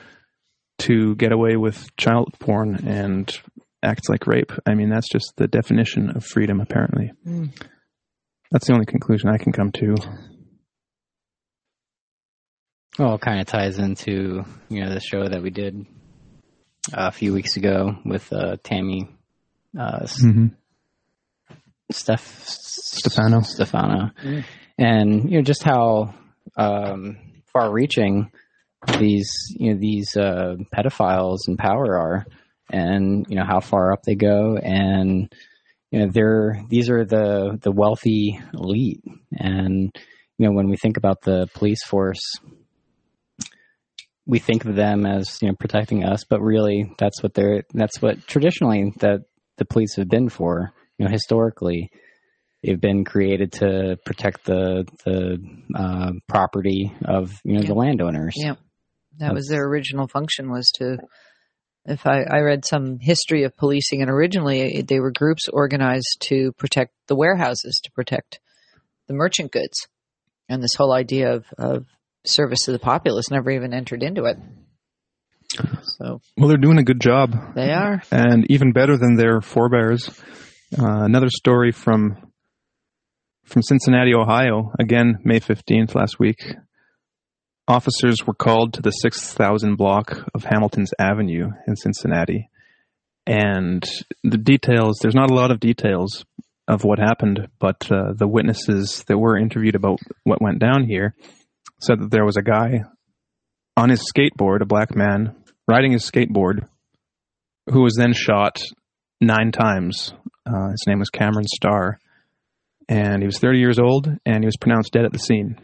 to get away with child porn and acts like rape? I mean, that's just the definition of freedom, apparently. Mm. That's the only conclusion I can come to. Well, it kind of ties into you know the show that we did uh, a few weeks ago with uh, Tammy uh, Mm-hmm. Steph Stefano. Stefano, Mm. and you know just how um, far-reaching these you know these uh, pedophiles in power are, and you know how far up they go, and you know they're these are the the wealthy elite, and you know when we think about the police force. We think of them as you know protecting us, but really that's what they're that's what traditionally that the police have been for. You know, historically, they've been created to protect the the uh, property of you know Yeah. the landowners. Yeah. That was their original function was to if I, I read some history of policing and originally they were groups organized to protect the warehouses, to protect the merchant goods. And this whole idea of, of service to the populace never even entered into it. So Well, they're doing a good job. they are. and even better than their forebears. Uh, another story from from Cincinnati, Ohio. Again, May fifteenth last week. Officers were called to the six thousand block of Hamilton's Avenue in Cincinnati, and the details. There's not a lot of details of what happened, but uh, the witnesses that were interviewed about what went down here said that there was a guy on his skateboard, a black man riding his skateboard, who was then shot nine times. Uh, his name was Cameron Starr, and he was 30 years old, and he was pronounced dead at the scene.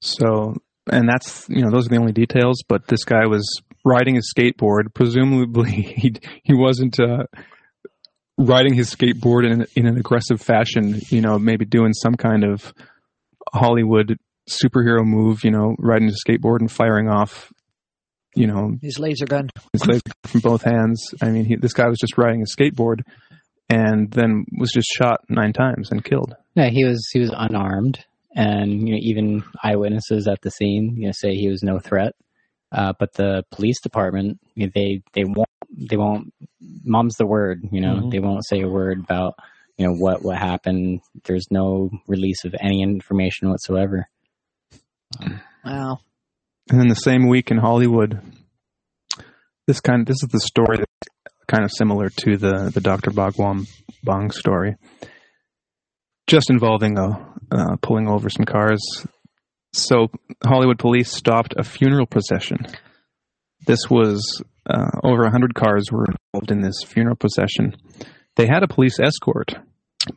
So, and that's you know those are the only details. But this guy was riding his skateboard. Presumably, he he wasn't uh, riding his skateboard in in an aggressive fashion. You know, maybe doing some kind of Hollywood superhero move. You know, riding his skateboard and firing off. You know, His laser gun. his legs from both hands. I mean, he, this guy was just riding a skateboard, and then was just shot nine times and killed. Yeah, he was he was unarmed, and you know even eyewitnesses at the scene you know say he was no threat. Uh, but the police department you know, they they won't they won't mom's the word you know Mhm. they won't say a word about you know what what happened. There's no release of any information whatsoever. Wow. And then the same week in Hollywood, this kind of, this is the story that's kind of similar to the the Dr. Bhagwan Bong story, just involving a uh, pulling over some cars. So Hollywood police stopped a funeral procession. This was uh, over hundred cars were involved in this funeral procession. They had a police escort,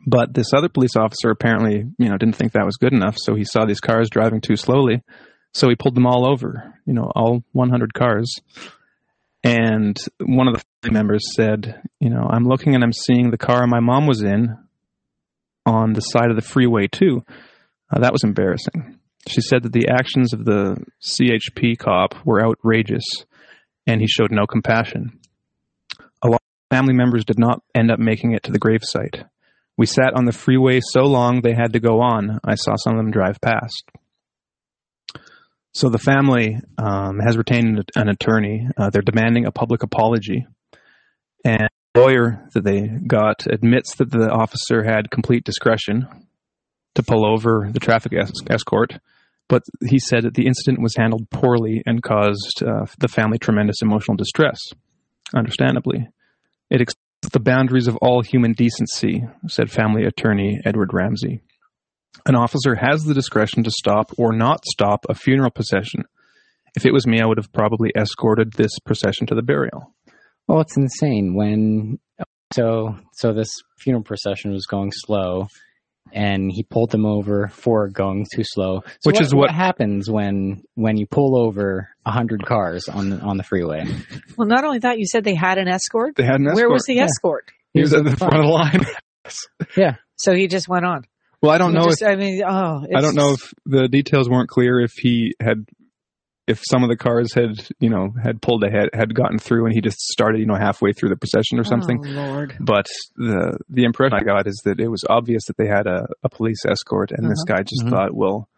but this other police officer apparently, you know, didn't think that was good enough. So he saw these cars driving too slowly. So he pulled them all over, you know, all 100 cars. And one of the family members said, you know, I'm looking and I'm seeing the car my mom was in on the side of the freeway too. Uh, that was embarrassing. She said that the actions of the CHP cop were outrageous and he showed no compassion. A lot of family members did not end up making it to the gravesite. We sat on the freeway so long they had to go on. I saw some of them drive past. So the family um, has retained an attorney. Uh, they're demanding a public apology. And the lawyer that they got admits that the officer had complete discretion to pull over the traffic es- escort, but he said that the incident was handled poorly and caused uh, the family tremendous emotional distress. Understandably, it the boundaries of all human decency, said family attorney Edward Ramsey. An officer has the discretion to stop or not stop a funeral procession. If it was me, I would have probably escorted this procession to the burial. Well, it's insane when so so this funeral procession was going slow, and he pulled them over for going too slow. So Which is what- happens when when you pull over a hundred cars on the, on the freeway. Well, not only that, you said they had an escort. They had an escort. Where was the Yeah. escort? He was at the front of the line. Yeah, So he just went on. well, I don't He know just, if I mean, oh, I don't know if the details weren't clear. If he had, if some of the cars had, you know, had pulled ahead, had gotten through, and he just started, you know, halfway through the procession or something. Oh, Lord. But the the impression I got is that it was obvious that they had a, a police escort, and this guy just Mhm. thought, well,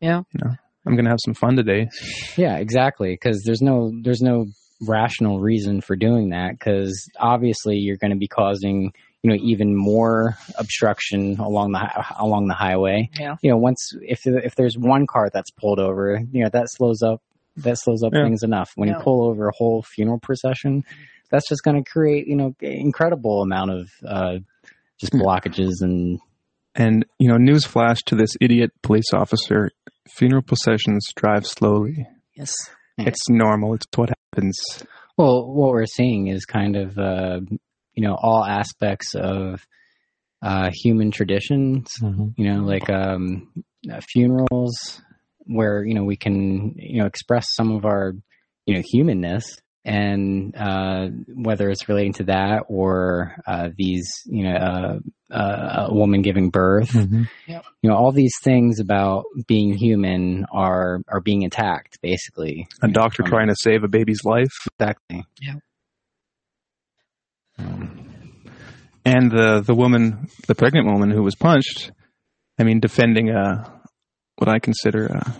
Yeah. you know, I'm going to have some fun today. yeah, exactly. Because there's no there's no rational reason for doing that. Because obviously you're going to be causing you know even more obstruction along the along the highway. Yeah. You know, once if if there's one car that's pulled over, you know that slows up that slows up Yeah. things enough. When Yeah. you pull over a whole funeral procession, that's just going to create you know incredible amount of uh, just blockages and And you know, newsflash to this idiot police officer: funeral processions drive slowly. Yes. It's normal. It's what happens. Well, what we're seeing is kind of, uh, you know, all aspects of uh, human traditions. You know, like um, uh, funerals, where you know we can, you know, express some of our, you know, humanness, and uh, whether it's relating to that or uh, these, you know, uh, uh, a woman giving birth. You know, all these things about being human are are being attacked, basically. A doctor From- trying to save a baby's life. Exactly. Yeah. And the the woman, the pregnant woman who was punched. I mean, defending a what I consider a,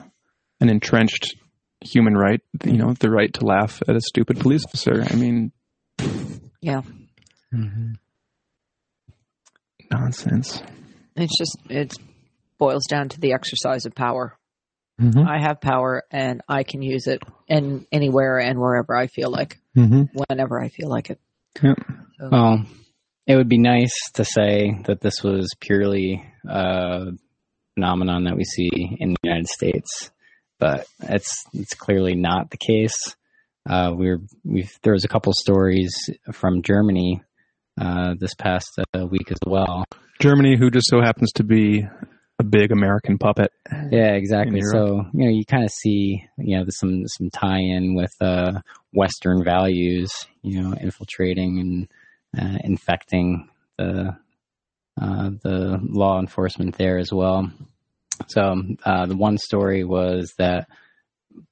an entrenched human right. You know, the right to laugh at a stupid police officer. I mean, Yeah. nonsense. It's just, it boils down to the exercise of power. Mm-hmm. I have power and I can use it and anywhere and wherever I feel like, Mm-hmm. whenever I feel like it. Yep. Well, it would be nice to say that this was purely a phenomenon that we see in the United States, but it's it's clearly not the case. Uh, we're we've there was a couple stories from Germany uh, this past uh, week as well. Germany, who just so happens to be a big American puppet. Yeah, exactly. So you know, you kind of see you know some some tie-in with uh, Western values, you know, infiltrating and uh, infecting the uh, the law enforcement there as well. So uh, the one story was that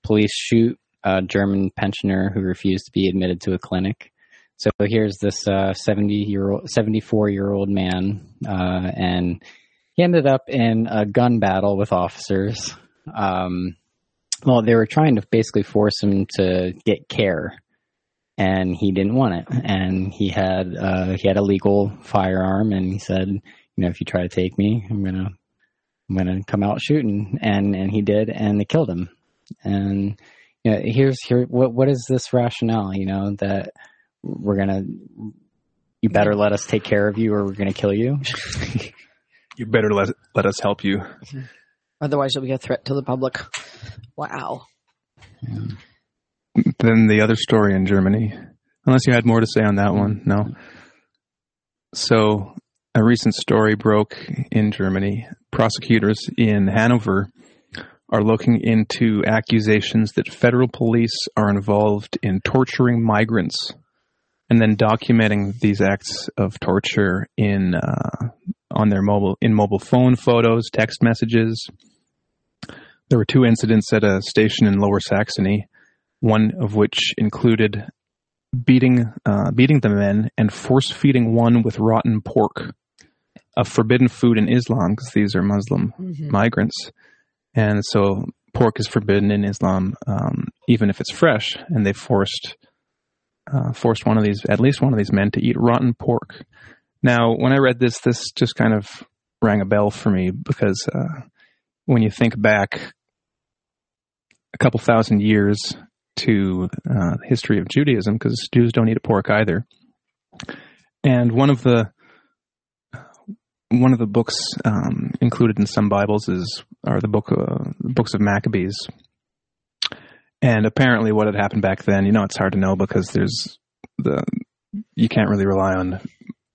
police shoot a German pensioner who refused to be admitted to a clinic. So here's this uh, 70 year old, 74 year old man, uh, and he ended up in a gun battle with officers. Um, well, they were trying to basically force him to get care, and he didn't want it. And he had uh, he had a legal firearm, and he said, you know, if you try to take me, I'm gonna I'm gonna come out shooting. And and he did, and they killed him. And you know, here's here what what is this rationale? You know that we're gonna you better let us take care of you, or we're gonna kill you. You better let let us help you. Otherwise, you'll be a threat to the public. Wow. Then the other story in Germany, unless you had more to say on that one, no. So, a recent story broke in Germany. Prosecutors in Hanover are looking into accusations that federal police are involved in torturing migrants and then documenting these acts of torture in uh, on their mobile in mobile phone photos, text messages. There were two incidents at a station in Lower Saxony, one of which included beating uh, beating the men and force feeding one with rotten pork, a forbidden food in Islam because these are Muslim migrants, and so pork is forbidden in Islam, um, even if it's fresh. And they forced uh, forced one of these, at least one of these men, to eat rotten pork. Now, when I read this, this just kind of rang a bell for me because uh, when you think back a couple thousand years to uh, the history of Judaism, because Jews don't eat pork either, and one of the one of the books um, included in some Bibles is are the book uh, books of Maccabees, and apparently what had happened back then. You know, it's hard to know because there's the you can't really rely on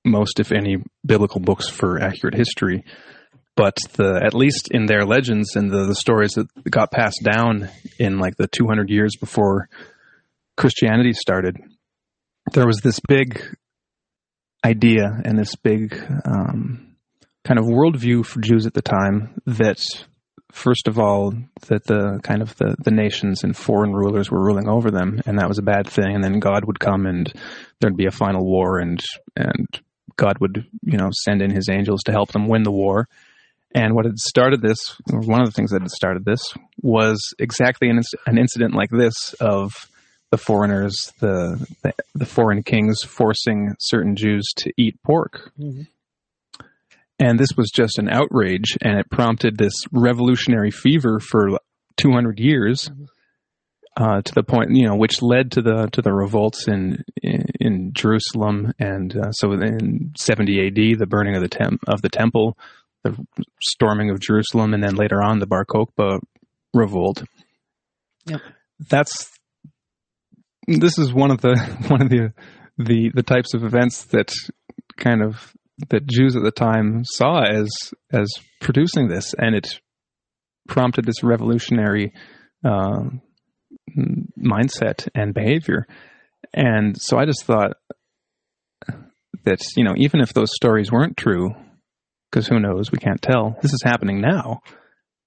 most, if any, biblical books for accurate history. But the at least in their legends and the, the stories that got passed down in like the 200 years before Christianity started, there was this big idea and this big um, kind of worldview for Jews at the time that first of all that the kind of the, the nations and foreign rulers were ruling over them and that was a bad thing and then God would come and there'd be a final war and and God would you know send in his angels to help them win the war. And what had started this or one of the things that had started this was exactly an, an incident like this of the foreigners the, the the foreign kings forcing certain Jews to eat pork. Mm-hmm. And this was just an outrage and it prompted this revolutionary fever for 200 years mm-hmm. Uh, to the point you know which led to the to the revolts in in, in Jerusalem and uh, so in 70 AD the burning of the tem- of the temple the storming of Jerusalem and then later on the Bar Kokhba revolt Yep. that's this is one of the one of the the the types of events that kind of that Jews at the time saw as as producing this, and it prompted this revolutionary uh, mindset and behavior. And so I just thought that you know even if those stories weren't true, because who knows, we can't tell. This is happening now,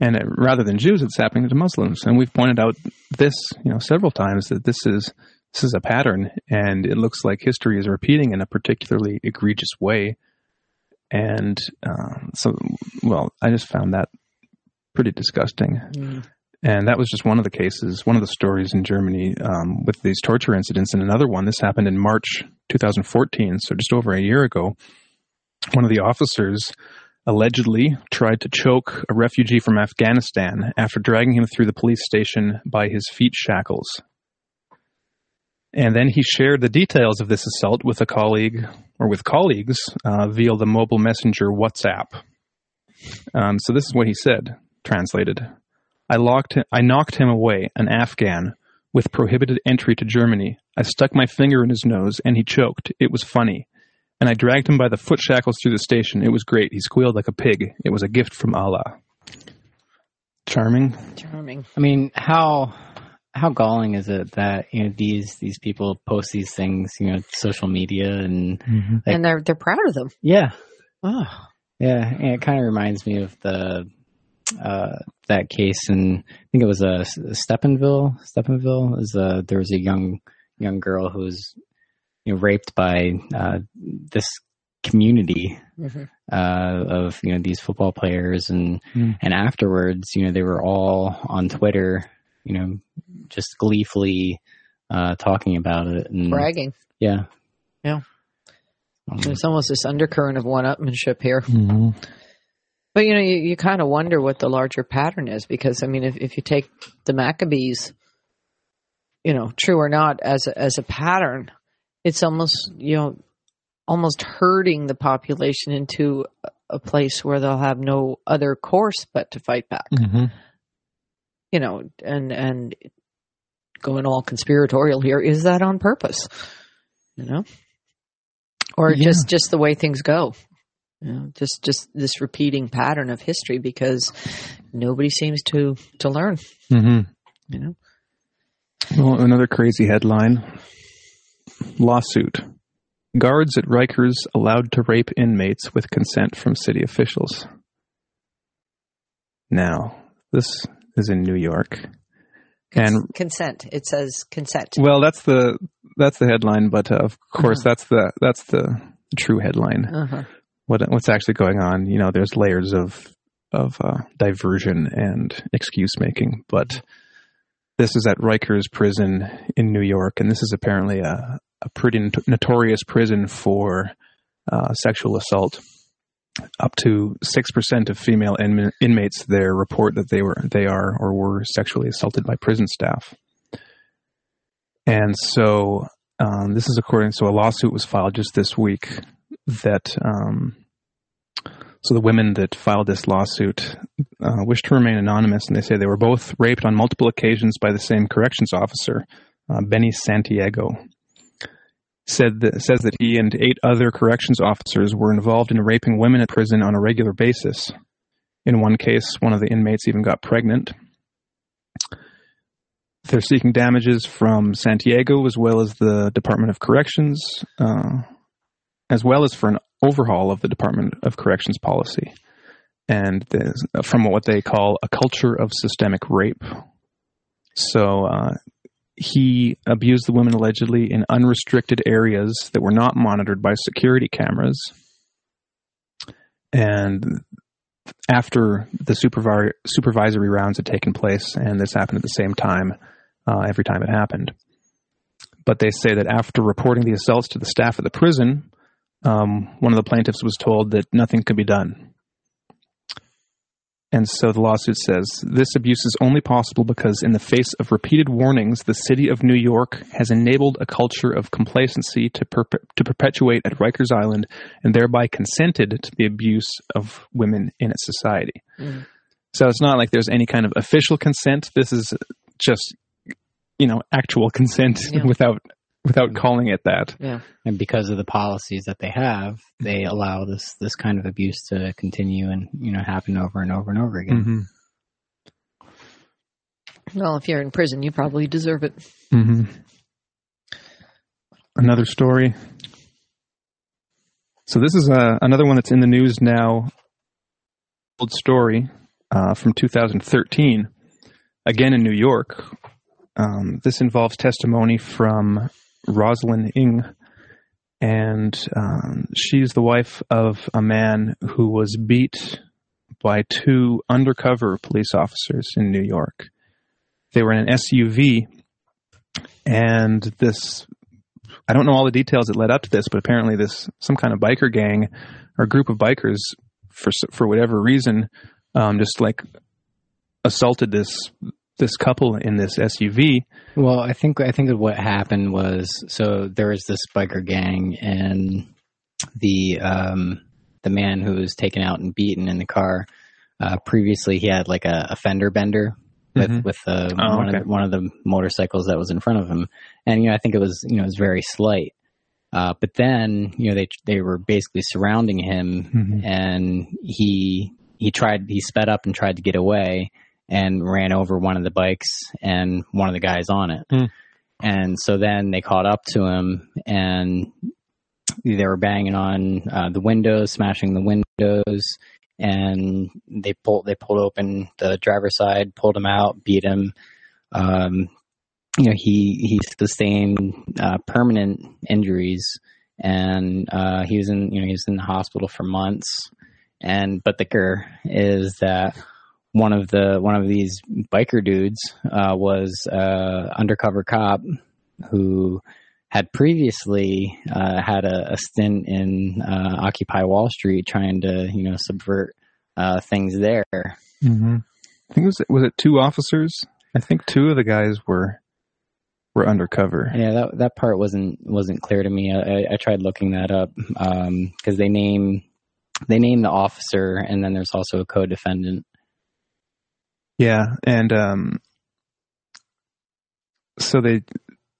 and it, rather than Jews, it's happening to Muslims. And we've pointed out this you know several times that this is this is a pattern, and it looks like history is repeating in a particularly egregious way and um, so well i just found that pretty disgusting and that was just one of the cases one of the stories in germany um, with these torture incidents and another one this happened in march 2014 so just over a year ago one of the officers allegedly tried to choke a refugee from afghanistan after dragging him through the police station by his feet shackles and then he shared the details of this assault with a colleague or with colleagues uh, via the mobile messenger WhatsApp. Um, so this is what he said, translated. I locked him, I knocked him away, an Afghan, with prohibited entry to Germany. I stuck my finger in his nose and he choked. It was funny. and I dragged him by the foot shackles through the station. It was great. He squealed like a pig. It was a gift from Allah. Charming. Charming. I mean, how how galling is it that you know these these people post these things, you know, social media and Like- and they're they're proud of them. yeah, Oh. yeah, and it kind of reminds me of the uh, that case in I think it was a uh, Steubenville. Steubenville is a there was a young young girl who was you know raped by uh, this community Mhm. uh, of you know these football players and Mm. and afterwards you know they were all on Twitter you know just gleefully uh, talking about it and Bragging. yeah Yeah. Um, There's almost this undercurrent of one-upmanship here. Mm-hmm. But you know, you, you kind of wonder what the larger pattern is because I mean, if, if you take the Maccabees, you know, true or not, as a, as a pattern, it's almost you know, almost herding the population into a- place where they'll have no other course but to fight back. Mm-hmm. You know, and and going all conspiratorial here is that on purpose? You know, or Yeah. just just the way things go. You know, just just this repeating pattern of history because nobody seems to to learn. Mm-hmm. You know, Well, another crazy headline lawsuit. Guards at Rikers allowed to rape inmates with consent from city officials. Now, this is in New York. And consent. It says consent. well, that's the that's the headline, but uh, of course that's the that's the true headline. Uh-huh. What what's actually going on? You know, there's layers of of uh, diversion and excuse making, but this is at Rikers Prison in New York, and this is apparently a a pretty not- notorious prison for uh, sexual assault. Up to six percent of female inma- inmates there report that they were they are or were sexually assaulted by prison staff. And so um, this is according. So a lawsuit was filed just this week that. Um, so the women that filed this lawsuit uh, wish to remain anonymous, and they say they were both raped on multiple occasions by the same corrections officer, uh, Benny Santiago. Said that, says that he and eight other corrections officers were involved in raping women at prison on a regular basis. In one case, one of the inmates even got pregnant. They're seeking damages from Santiago as well as the Department of Corrections, uh, as well as for an overhaul of the Department of Corrections policy, and from what they call a culture of systemic rape. So uh, he abused the women allegedly in unrestricted areas that were not monitored by security cameras. And after the supervi- supervisory rounds had taken place, and this happened at the same time uh, every time it happened. But they say that after reporting the assaults to the staff of the prison, um, one of the plaintiffs was told that nothing could be done. And so the lawsuit says this abuse is only possible because, in the face of repeated warnings, the city of New York has enabled a culture of complacency to, perpe- to perpetuate at Rikers Island and thereby consented to the abuse of women in its society. Mhm. So it's not like there's any kind of official consent. This is just, you know, actual consent Yeah. without without calling it that. Yeah. and because of the policies that they have, they allow this this kind of abuse to continue and you know happen over and over and over again. Mm-hmm. Well, if you're in prison, you probably deserve it. Mm-hmm. Another story. So this is uh, another one that's in the news now. Old story uh, from 2013, again in New York. Um, this involves testimony from Rosalyn Ng, and um, she's the wife of a man who was beat by two undercover police officers in New York. They were in an SUV and this I don't know all the details that led up to this, but apparently this some kind of biker gang or group of bikers for for whatever reason um, just like assaulted this this couple in this SUV. Well, I think I think that what happened was so there was this biker gang and the um, the man who was taken out and beaten in the car. Uh, previously, he had like a, a fender bender with Mhm. with uh, Oh, one okay. of the, one of the motorcycles that was in front of him, and you know I think it was you know it was very slight. Uh, but then, you know, they they were basically surrounding him, Mhm. and he he tried he sped up and tried to get away, and ran over one of the bikes and one of the guys on it. Hmm. And so then they caught up to him, and they were banging on uh, the windows, smashing the windows, and they pulled they pulled open the driver's side, pulled him out, beat him. Um, you know, he he sustained uh, permanent injuries, and uh, he was in you know he was in the hospital for months. And but the kicker is that one of the one of these biker dudes uh, was uh, undercover cop who had previously uh, had a, a stint in uh, Occupy Wall Street, trying to you know subvert uh, things there. hmm I think it was was it two officers? I think two of the guys were were undercover. Yeah, that that part wasn't wasn't clear to me. I, I, tried looking that up because they name they name the officer, and then there's also a co-defendant. Yeah, and um, so they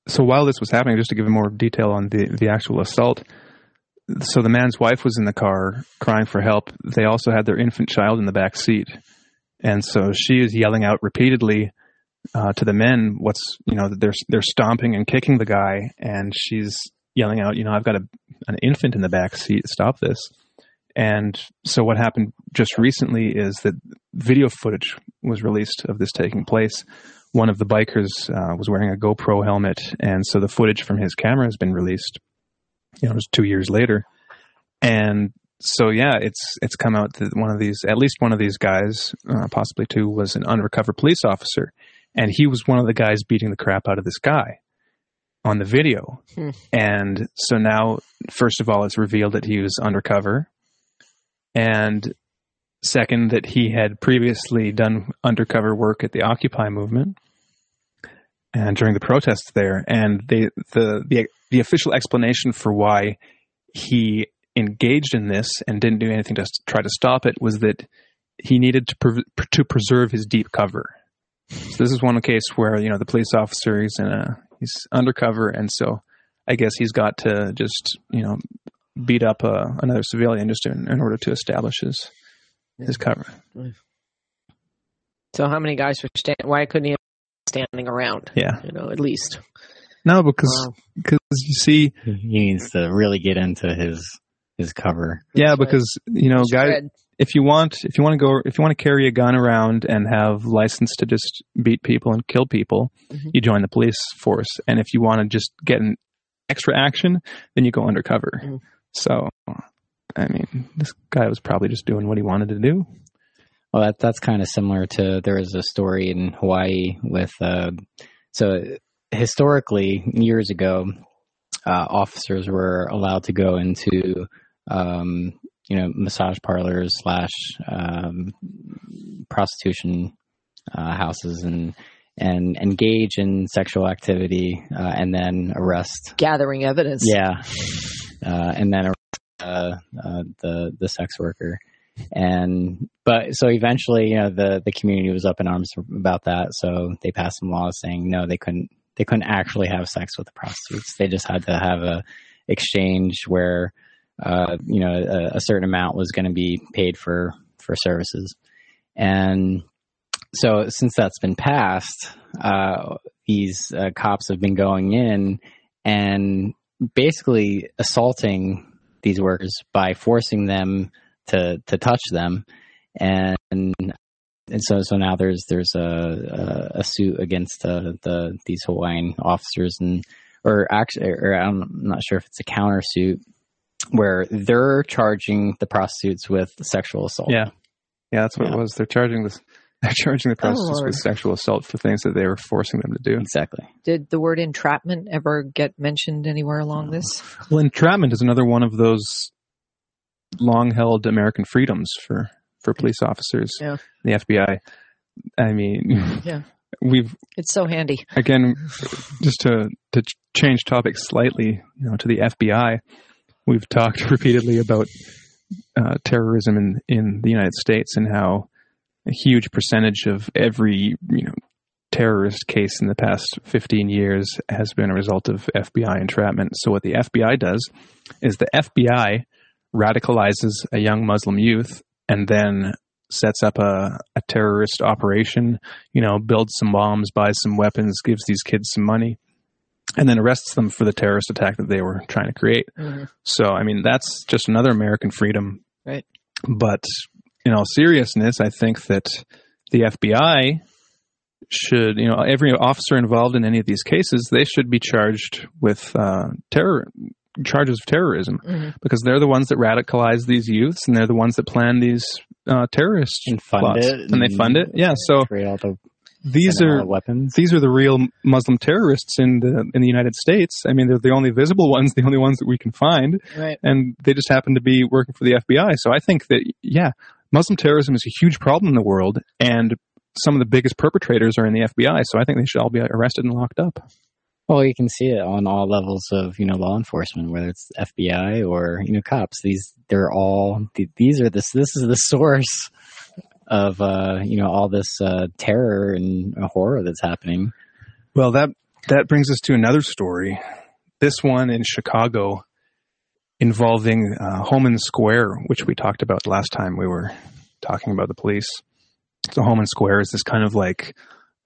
so while this was happening, just to give more detail on the the actual assault. So the man's wife was in the car crying for help. They also had their infant child in the back seat, and so she is yelling out repeatedly uh, to the men, "What's you know they're they're stomping and kicking the guy," and she's yelling out, "You know I've got a, an infant in the back seat. Stop this!" And so what happened just recently is that video footage was released of this taking place. One of the bikers uh, was wearing a GoPro helmet, and so the footage from his camera has been released. You know, it was two years later, and so yeah, it's it's come out that one of these, at least one of these guys, uh, possibly two, was an undercover police officer, and he was one of the guys beating the crap out of this guy on the video. Hmm. And so now, first of all, it's revealed that he was undercover, and second, that he had previously done undercover work at the Occupy movement and during the protests there. And they, the the the official explanation for why he engaged in this and didn't do anything to try to stop it was that he needed to pre- to preserve his deep cover. So this is one case where you know the police officer he's in a he's undercover, and so I guess he's got to just you know beat up uh, another civilian just in, in order to establish his his cover. So how many guys were standing? Why couldn't he have been standing around? Yeah, You know, at least. no, because Wow. because you see, He needs to really get into his his cover. yeah, That's because you know, guys, if you want if you want to go if you want to carry a gun around and have license to just beat people and kill people Mhm. you join the police force and if you want to just get an extra action then you go undercover Mhm. So i mean this guy was probably just doing what he wanted to do. Well, that that's kind of similar to there was a story in Hawaii with uh, so historically years ago, uh, officers were allowed to go into um, you know massage parlors slash um, prostitution uh, houses and and engage in sexual activity uh, and then arrest. Gathering evidence. yeah, and then uh, uh, the the sex worker, and but so eventually, you know, the the community was up in arms about that, so they passed some laws saying no, they couldn't they couldn't actually have sex with the prostitutes. They just had to have a exchange where uh, you know a, a certain amount was going to be paid for for services, and so since that's been passed, uh, these uh, cops have been going in and basically assaulting these workers by forcing them to to touch them and and so so now there's there's a a, a suit against uh, the these Hawaiian officers and or actually or I'm not sure if it's a countersuit where they're charging the prostitutes with sexual assault. yeah yeah that's what Yeah. it was they're charging this they're charging the prostitutes Lord. with sexual assault for things that they were forcing them to do Exactly. Did the word entrapment ever get mentioned anywhere along this? well entrapment is another one of those long held american freedoms for for police officers Yeah. the fbi i mean Yeah. we've It's so handy. again, just to to change topics slightly, you know, to the FBI, we've talked repeatedly about uh, terrorism in in the United States and how a huge percentage of every you know terrorist case in the past 15 years has been a result of FBI entrapment. So, what the FBI does is the FBI radicalizes a young Muslim youth and then sets up a, a terrorist operation, you know, builds some bombs, buys some weapons, gives these kids some money, and then arrests them for the terrorist attack that they were trying to create. Mm-hmm. So, I mean, that's just another American freedom. Right. But in all seriousness, I think that the FBI should, you know, every officer involved in any of these cases, they should be charged with uh, terror charges of terrorism Mhm. because they're the ones that radicalize these youths and they're the ones that plan these uh, terrorist And fund plots. it and they fund it. Yeah, so all the, these send all are the weapons. these are the real Muslim terrorists in the in the United States. I mean, they're the only visible ones, the only ones that we can find, Right. and they just happen to be working for the FBI. So I think that yeah, Muslim terrorism is a huge problem in the world, and some of the biggest perpetrators are in the FBI. So I think they should all be arrested and locked up. Well, you can see it on all levels of you know law enforcement, whether it's FBI or you know cops. These they're all these are this this is the source of uh, you know all this uh, terror and horror that's happening. Well, that that brings us to another story. This one in Chicago, involving uh, Homan Square, which we talked about last time we were talking about the police. So Homan Square is this kind of like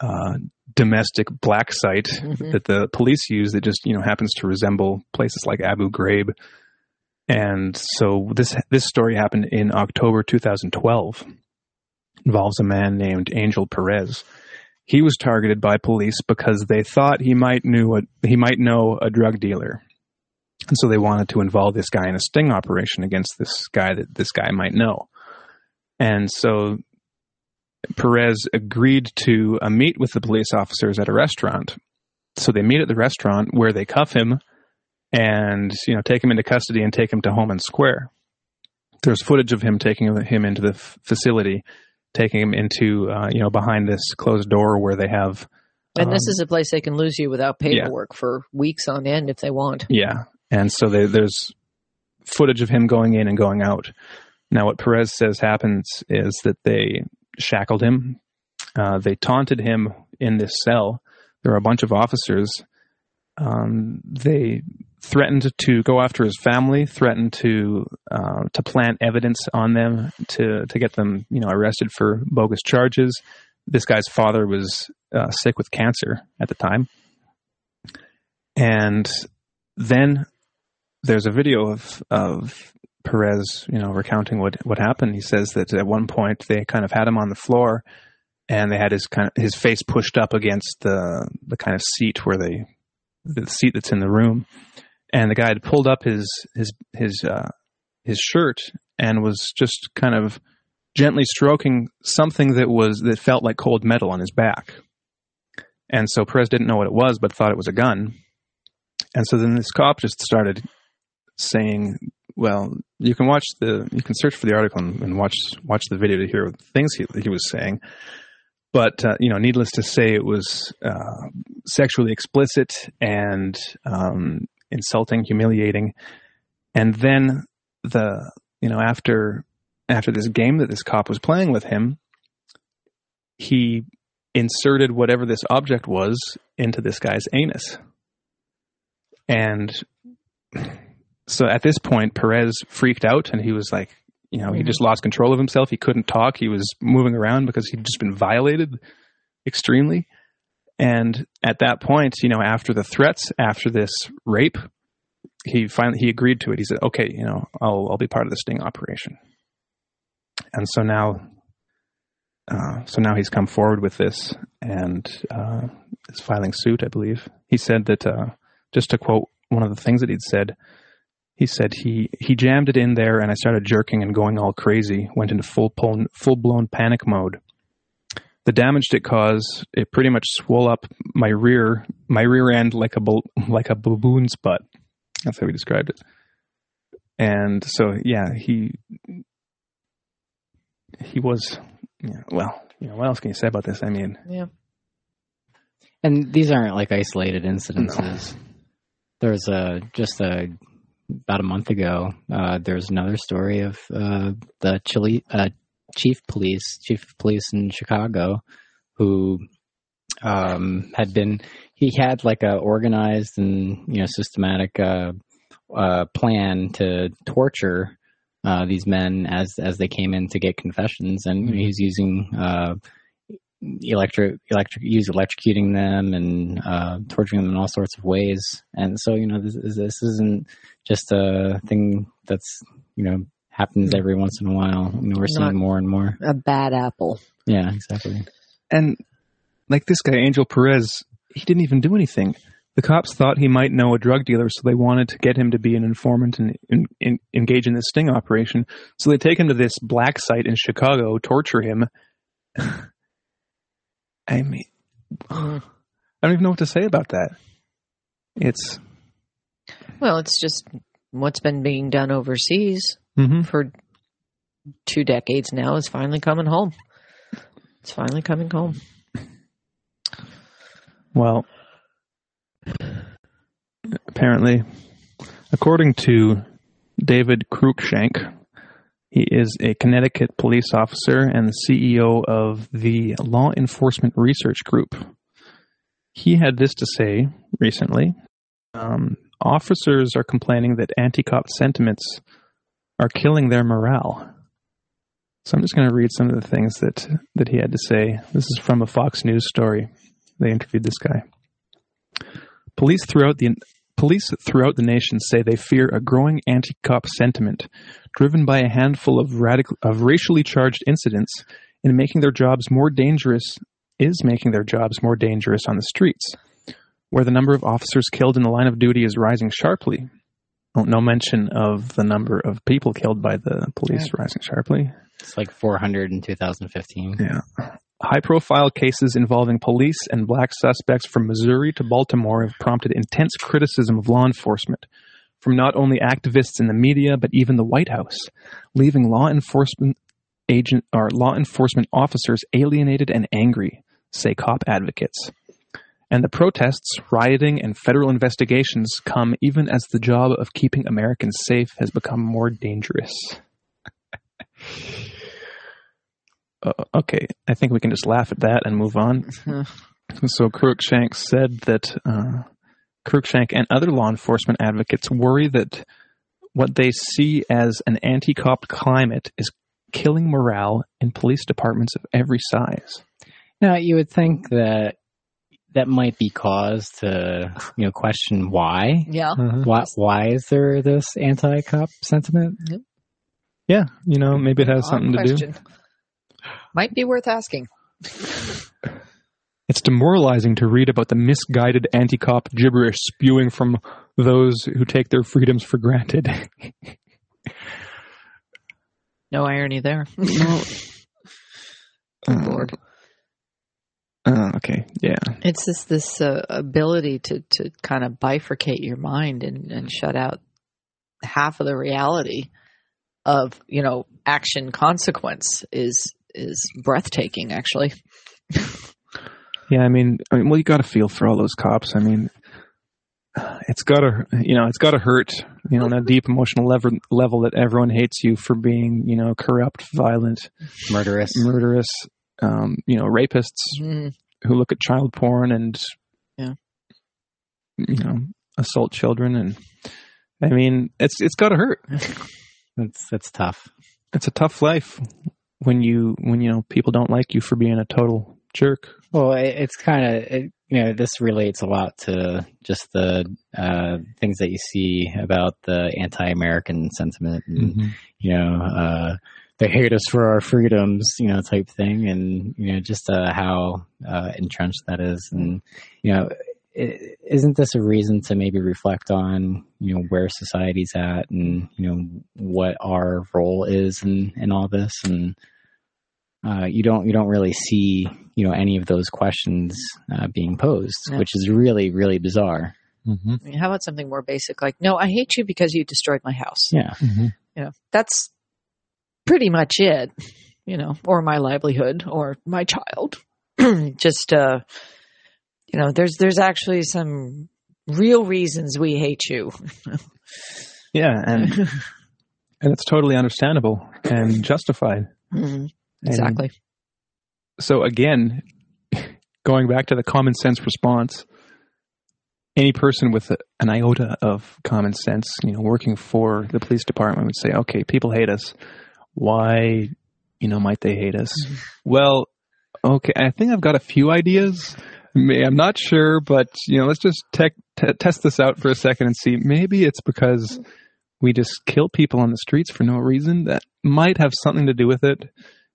uh, domestic black site Mhm. that the police use that just you know happens to resemble places like Abu Ghraib. And so this this story happened in October 2012. Involves a man named Angel Perez. He was targeted by police because they thought he might knew a, he might know a drug dealer, and so they wanted to involve this guy in a sting operation against this guy that this guy might know. And so Perez agreed to a meet with the police officers at a restaurant. So they meet at the restaurant where they cuff him and you know take him into custody and take him to Homan Square. There's footage of him taking him into the f- facility, taking him into uh, you know behind this closed door where they have And this um, is a place they can lose you without Yeah. paperwork for weeks on end if they want. Yeah, and so they, there's footage of him going in and going out. Now, what Perez says happens is that they shackled him, uh, they taunted him in this cell. There were a bunch of officers. Um, they threatened to go after his family, threatened to uh, to plant evidence on them to to get them, you know, arrested for bogus charges. This guy's father was uh, sick with cancer at the time, and then there's a video of of Perez, you know, recounting what what happened. He says that at one point they kind of had him on the floor, and they had his kind of his face pushed up against the the kind of seat where they the seat that's in the room, and the guy had pulled up his his his uh, his shirt and was just kind of gently stroking something that was that felt like cold metal on his back. And so Perez didn't know what it was, but thought it was a gun. And so then this cop just started saying, "Well, you can watch the, you can search for the article and, and watch watch the video to hear the things he, he was saying." But uh, you know, needless to say, it was uh, sexually explicit and um, insulting, humiliating. And then the, you know, after after this game that this cop was playing with him, he inserted whatever this object was into this guy's anus. And so at this point, Perez freaked out and he was like, you know, he just lost control of himself. He couldn't talk. He was moving around because he'd just been violated extremely. And at that point, you know, after the threats, after this rape, he finally he agreed to it. He said, "Okay, you know, I'll I'll be part of the sting operation." And so now, uh, so now he's come forward with this and uh, is filing suit. I believe he said that uh, just to quote one of the things that he'd said, he said he he jammed it in there and I started jerking and going all crazy. Went into full blown full blown panic mode. The damage it caused, it pretty much swole up my rear my rear end like a bal- like a baboon's butt. That's how he described it. And so yeah, he he was yeah, well, you know, what else can you say about this? I mean, Yeah. And these aren't like isolated incidences. There's a just a about a month ago. Uh, there's another story of uh, the Chile uh, chief police, chief of police in Chicago, who um, had been he had like a organized and you know systematic uh, uh, plan to torture uh, these men as as they came in to get confessions, and he's using uh, electric electric use electrocuting them and uh, torturing them in all sorts of ways. And so you know this, this isn't just a thing that's you know happens every once in a while. You know, we're seeing more and more. A bad apple. Yeah, exactly. And like this guy, Angel Perez, he didn't even do anything. The cops thought he might know a drug dealer, so they wanted to get him to be an informant and, and, and engage in this sting operation. So they take him to this black site in Chicago, torture him. I mean, I don't even know what to say about that. It's Well, it's just what's been being done overseas mhm. for two decades now is finally coming home. It's finally coming home. Well, apparently, according to David Cruikshank, he is a Connecticut police officer and the CEO of the Law Enforcement Research Group. He had this to say recently. Um, officers are complaining that anti cop sentiments are killing their morale. So I'm just going to read some of the things that, that he had to say. This is from a Fox News story. They interviewed this guy. Police throughout the police throughout the nation say they fear a growing anti-cop sentiment, driven by a handful of radical of racially charged incidents, and making their jobs more dangerous is making their jobs more dangerous on the streets, where the number of officers killed in the line of duty is rising sharply. Oh, no mention of the number of people killed by the police rising sharply. It's like 400 in 2015. Yeah. High profile cases involving police and black suspects from Missouri to Baltimore have prompted intense criticism of law enforcement from not only activists in the media but even the White House, leaving law enforcement agent or law enforcement officers alienated and angry, say cop advocates. And the protests, rioting, and federal investigations come even as the job of keeping Americans safe has become more dangerous. uh, okay, I think we can just laugh at that and move on. so Cruikshank said that uh, Cruikshank and other law enforcement advocates worry that what they see as an anti-cop climate is killing morale in police departments of every size. Now, you would think that that might be cause to you know question why. Yeah. Why, why is there this anti-cop sentiment? Yeah, you know, maybe it has Odd something to do. Question. Might be worth asking. It's demoralizing to read about the misguided anti-cop gibberish spewing from those who take their freedoms for granted. No irony there. Uh, Lord. uh, okay, yeah. It's this this uh, ability to to kind of bifurcate your mind and and shut out half of the reality of you know action consequence is is breathtaking actually. Yeah, I mean, I mean, well, you got to feel for all those cops. I mean, it's got to, you know, it's got to hurt, you know, on a deep emotional level, level that everyone hates you for being, you know, corrupt, violent, Murderous. murderous, um, you know, rapists Mm, who look at child porn and, Yeah. you know, assault children, and I mean, it's it's got to hurt. That's that's tough. It's a tough life when you when you know people don't like you for being a total jerk. Well, it, it's kind of it, you know this relates a lot to just the uh, things that you see about the anti-American sentiment, and you know uh, they hate us for our freedoms, you know, type thing, and you know just uh, how uh, entrenched that is, and you know. I isn't this a reason to maybe reflect on you know where society's at and you know what our role is in in all this and uh, you don't you don't really see you know any of those questions uh, being posed, Yeah. which is really really bizarre. Mm-hmm. I mean, how about something more basic like, no, I hate you because you destroyed my house. Yeah, You know, that's pretty much it. You know, or my livelihood or my child. Just uh, you know, there's there's actually some real reasons we hate you. Yeah, and and it's totally understandable and justified. Mhm, And exactly. so again, going back to the common sense response, any person with a, an iota of common sense, you know, working for the police department would say, okay, people hate us. Why, you know, might they hate us? Mm-hmm. Well, okay, I think I've got a few ideas. I'm not sure, but you know, let's just te- t- test this out for a second and see. Maybe it's because we just kill people on the streets for no reason. That might have something to do with it.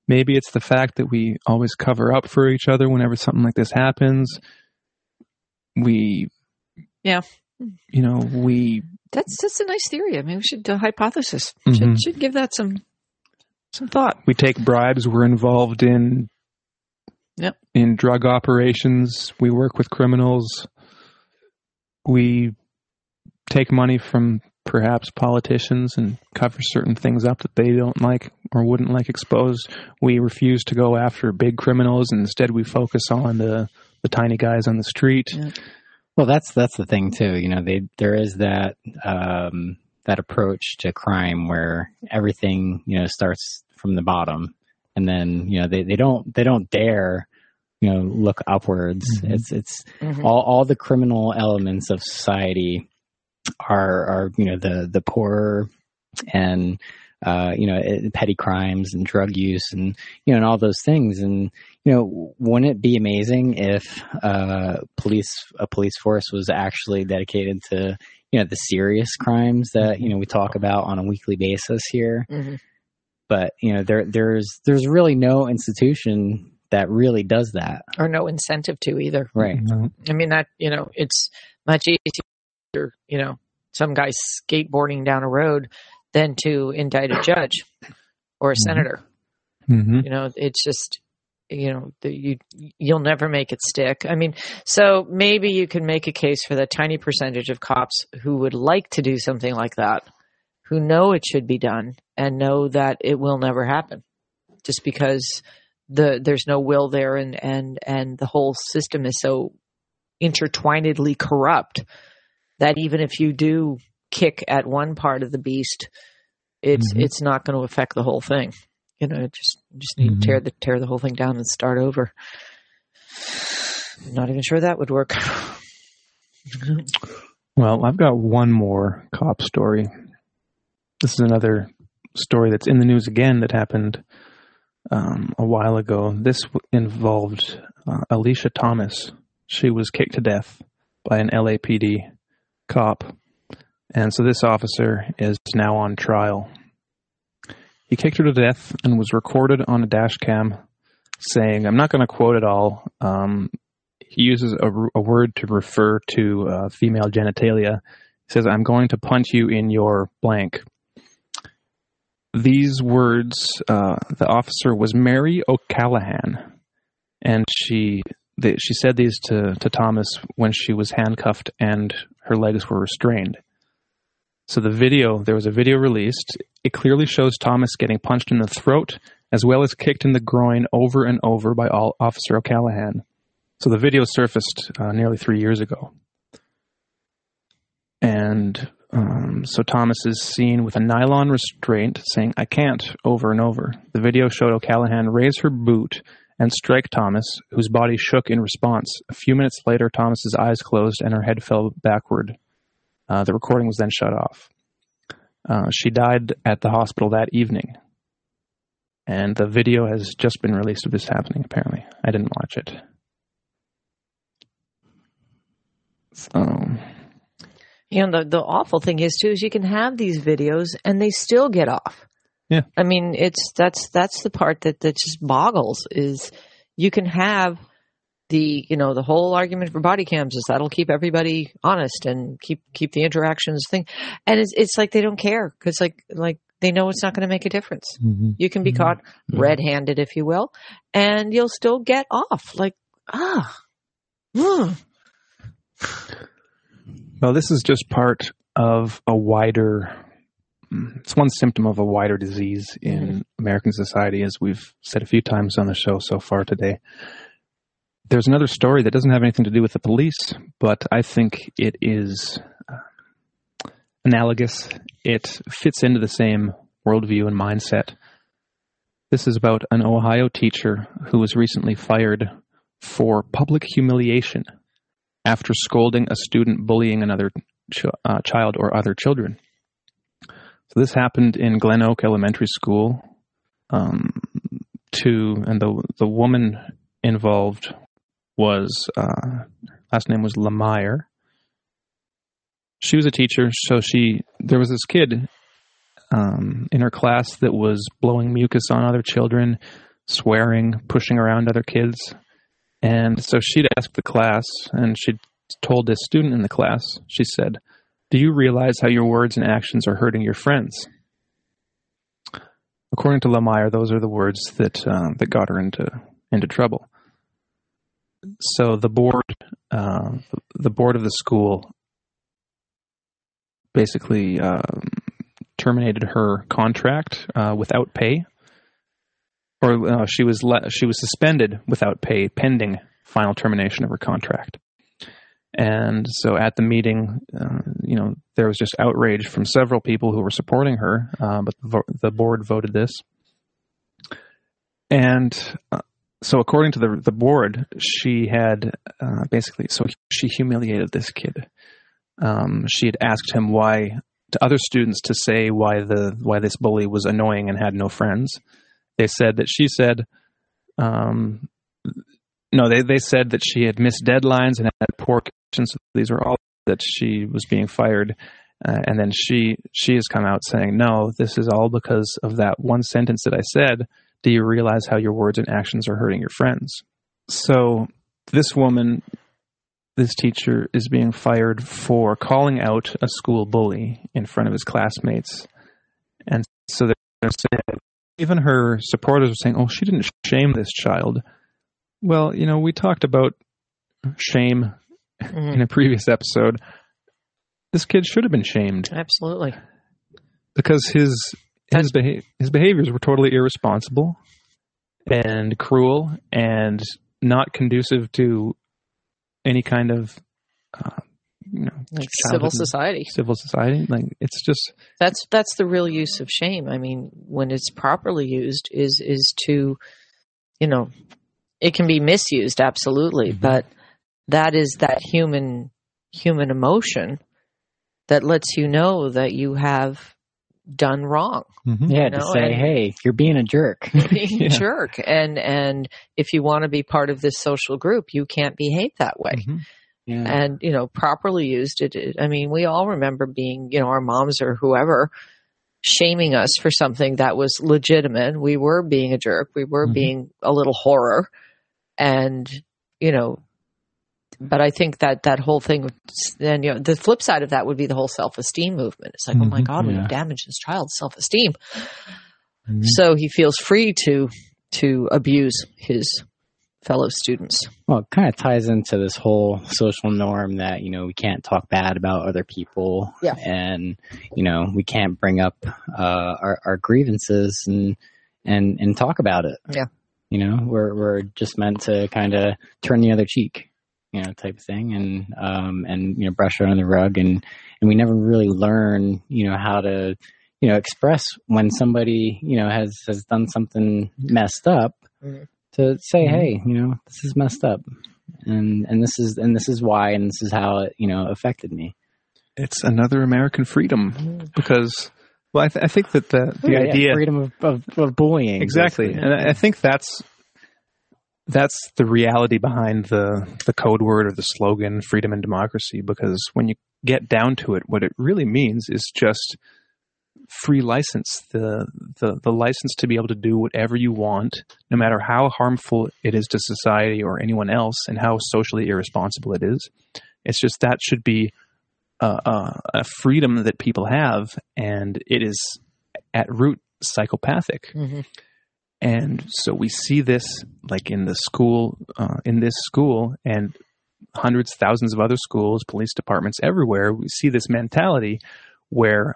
Maybe it's the fact that we always cover up for each other whenever something like this happens. We, yeah, you know, we. That's that's a nice theory. I mean, we should uh, hypothesis. Mm-hmm. Should should give that some some thought. We take bribes. We're involved in. Yep. In drug operations, we work with criminals. We take money from perhaps politicians and cover certain things up that they don't like or wouldn't like exposed. We refuse to go after big criminals and instead we focus on the the tiny guys on the street. Yeah. Well, that's that's the thing too. You know, they there is that um, that approach to crime where everything you know starts from the bottom, and then you know they, they don't they don't dare you know look upwards. Mm-hmm. It's it's mm-hmm. all all the criminal elements of society are are you know the the poor and uh, you know petty crimes and drug use and you know and all those things and you know wouldn't it be amazing if uh, police a police force was actually dedicated to you know the serious crimes that you know we talk about on a weekly basis here mm-hmm. But you know there there's there's really no institution that really does that or no incentive to either right mm-hmm. i mean that you know it's much easier you know some guy skateboarding down a road than to indict a judge or a mm-hmm. senator. Mm-hmm. You know, it's just you know the, you you'll never make it stick. I mean, so maybe you can make a case for the tiny percentage of cops who would like to do something like that, who know it should be done and know that it will never happen, just because the there's no will there and and and the whole system is so intertwinedly corrupt that even if you do kick at one part of the beast, it's mm-hmm. it's not going to affect the whole thing. You know, just just need mm-hmm. to tear the tear the whole thing down and start over. not even sure that would work. well, I've got one more cop story. This is another story that's in the news again that happened um, a while ago. This involved uh, Alesia Thomas. She was kicked to death by an LAPD cop. And so this officer is now on trial. He kicked her to death and was recorded on a dash cam saying, I'm not going to quote it all. Um, he uses a, a, word to refer to uh, female genitalia. He says, I'm going to punch you in your blank. These words, uh, the officer was Mary O'Callaghan, and she they, she said these to, to Thomas when she was handcuffed and her legs were restrained. So the video, there was a video released. It clearly shows Thomas getting punched in the throat as well as kicked in the groin over and over by all, Officer O'Callaghan. So the video surfaced uh, nearly three years ago. And um, so Thomas is seen with a nylon restraint saying, I can't, over and over. The video showed O'Callaghan raise her boot and strike Thomas, whose body shook in response. A few minutes later, Thomas's eyes closed and her head fell backward. Uh, the recording was then shut off. Uh, she died at the hospital that evening. And the video has just been released of this happening, apparently. I didn't watch it. So. You know, the, the awful thing is, too, is you can have these videos and they still get off. Yeah. I mean, it's that's that's the part that that just boggles is you can have the you know the whole argument for body cams is that'll keep everybody honest and keep keep the interactions thing and it's it's like they don't care cuz like like they know it's not going to make a difference. Mm-hmm. You can be mm-hmm. caught yeah. red-handed if you will and you'll still get off like ah. Mm. Well, this is just part of a wider it's one symptom of a wider disease in mm-hmm. American society, as we've said a few times on the show so far today. There's another story that doesn't have anything to do with the police, but I think it is uh, analogous. It fits into the same worldview and mindset. This is about an Ohio teacher who was recently fired for public humiliation after scolding a student bullying another ch- uh, child or other children. So this happened in Glen Oak Elementary School. Um, to and the the woman involved was uh, last name was Lamire. She was a teacher, so she there was this kid um, in her class that was blowing mucus on other children, swearing, pushing around other kids, and so she'd asked the class, and she'd told this student in the class, she said, "Do you realize how your words and actions are hurting your friends?" According to Lamire, those are the words that uh, that got her into into trouble. So the board, uh, the board of the school, basically um, terminated her contract uh, without pay, or uh, she was le- she was suspended without pay pending final termination of her contract. And so at the meeting, uh, you know, there was just outrage from several people who were supporting her, uh, but the, vo- the, board voted this. And uh, so, according to the the board, she had uh, basically so she humiliated this kid. Um, she had asked him why to other students to say why the why this bully was annoying and had no friends. They said that she said um, no, they, they said that she had missed deadlines and had poor conditions. So these were all that she was being fired. Uh, and then she she has come out saying, no, this is all because of that one sentence that I said. Do you realize how your words and actions are hurting your friends? So this woman, this teacher, is being fired for calling out a school bully in front of his classmates. And so they're even her supporters are saying, oh, she didn't shame this child. Well, you know, we talked about shame Mm-hmm. in a previous episode. This kid should have been shamed Absolutely. because his his beha- his behaviors were totally irresponsible and cruel and not conducive to any kind of uh, you know Like civil society. civil society. Like it's just That's that's the real use of shame. I mean, when it's properly used, is is to, you know, it can be misused absolutely, Mhm. but that is that human human emotion that lets you know that you have done wrong. Yeah, to know, say, and- hey, you're being a jerk. being Yeah. a jerk and and if you want to be part of this social group you can't behave that way Mhm. Yeah. and you know properly used it, i mean we all remember being you know our moms or whoever shaming us for something that was legitimate we were being a jerk we were Mhm. being a little horror and you know but I think that that whole thing, then you know, the flip side of that would be the whole self-esteem movement. It's like, oh my Mhm. God, Yeah. we've damaged this child's self-esteem. Mhm. So he feels free to to abuse his fellow students. Well, it kind of ties into this whole social norm that, you know, we can't talk bad about other people. Yeah. And, you know, we can't bring up uh, our, our grievances and, and, and talk about it. Yeah. You know, we're, we're just meant to kind of turn the other cheek, you know, type of thing and, um, and, you know, brush it under the rug. And, and we never really learn, you know, how to, you know, express when somebody, you know, has, has done something messed up Mhm. To say, Mhm. hey, you know, this is messed up, and and this is and this is why, and this is how it, you know, affected me. it's another American freedom because, well, I, th- I think that the the Yeah, yeah, idea freedom of, of, of bullying, exactly, basically. and I, I think that's that's the reality behind the the code word or the slogan "freedom and democracy." Because when you get down to it, what it really means is just free license the, the the license to be able to do whatever you want no matter how harmful it is to society or anyone else and how socially irresponsible it is it's just that should be a, a, a freedom that people have and it is at root psychopathic Mm-hmm. and so we see this like in the school uh, in this school and hundreds thousands of other schools police departments everywhere we see this mentality where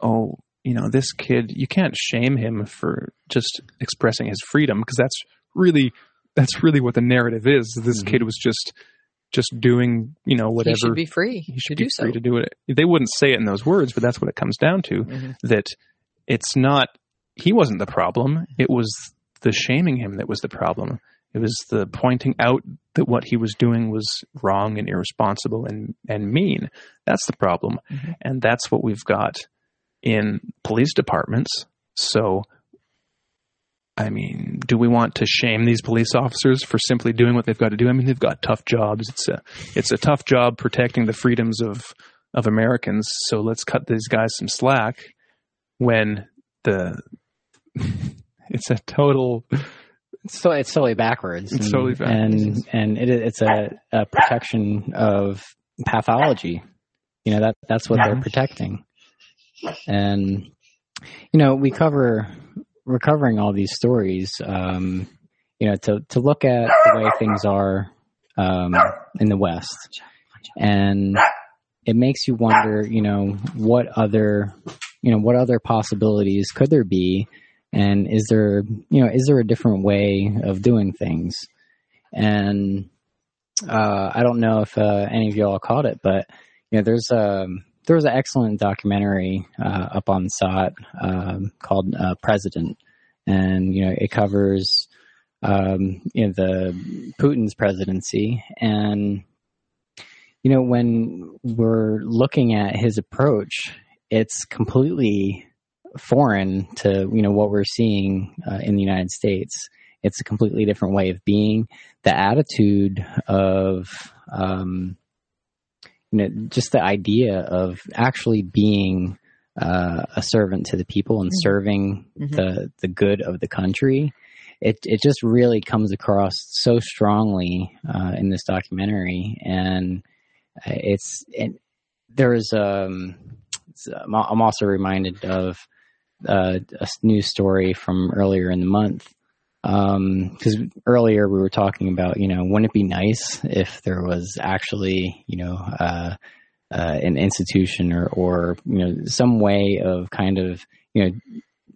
oh you know this kid you can't shame him for just expressing his freedom because that's really that's really what the narrative is this Mhm. kid was just just doing you know whatever He should be free he should to be do free so. to do it they wouldn't say it in those words but that's what it comes down to Mhm. that it's not he wasn't the problem it was the shaming him that was the problem It was the pointing out that what he was doing was wrong and irresponsible and, and mean. That's the problem. Mm-hmm. And that's what we've got in police departments. So, I mean, do we want to shame these police officers for simply doing what they've got to do? I mean, they've got tough jobs. It's a, it's a tough job protecting the freedoms of, of Americans. So let's cut these guys some slack when the, it's a total, It's so it's totally backwards. It's and, totally backwards. and and it, it's a, a protection of pathology. You know that that's what they're protecting. And you know we cover we're covering all these stories. Um, you know to to look at the way things are um, in the West, and it makes you wonder. You know what other you know what other possibilities could there be and is there you know is there a different way of doing things and uh, i don't know if uh, any of y'all caught it but you know there's a there was an excellent documentary uh, up on SOTT um, called uh, President, and you know it covers um, you know the Putin's presidency, and you know when we're looking at his approach, it's completely foreign to you know what we're seeing uh, in the United States. It's a completely different way of being. The attitude of um, you know just the idea of actually being uh, a servant to the people and serving Mhm. the the good of the country. It it just really comes across so strongly uh, in this documentary, and uh, it's it, there's um it's- I'm I'm also reminded of uh, a news story from earlier in the month. Because earlier we were talking about, you know, wouldn't it be nice if there was actually, you know, uh, uh, an institution or, or, you know, some way of kind of, you know,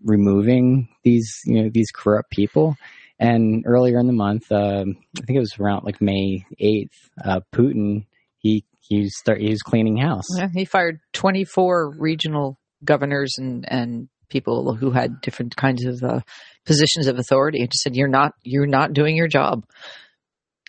removing these, you know, these corrupt people. And earlier in the month, um, I think it was around like May 8th, uh, Putin, he, he start, he was cleaning house. Yeah, he fired 24 regional governors and, and people who had different kinds of uh, positions of authority and just said, you're not, you're not doing your job.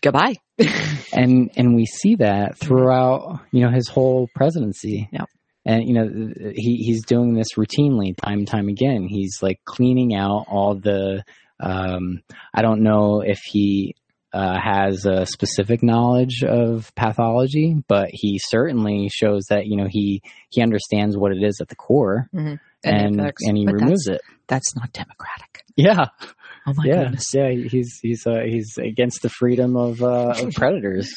Goodbye. and and we see that throughout you know his whole presidency Yeah. and you know he he's doing this routinely time and time again he's like cleaning out all the um i don't know if he uh, has a specific knowledge of pathology but he certainly shows that you know he he understands what it is at the core and and, effects- he but removes that's, it That's not democratic. yeah Oh my yeah, goodness. yeah, he's he's uh, he's against the freedom of, uh, of predators,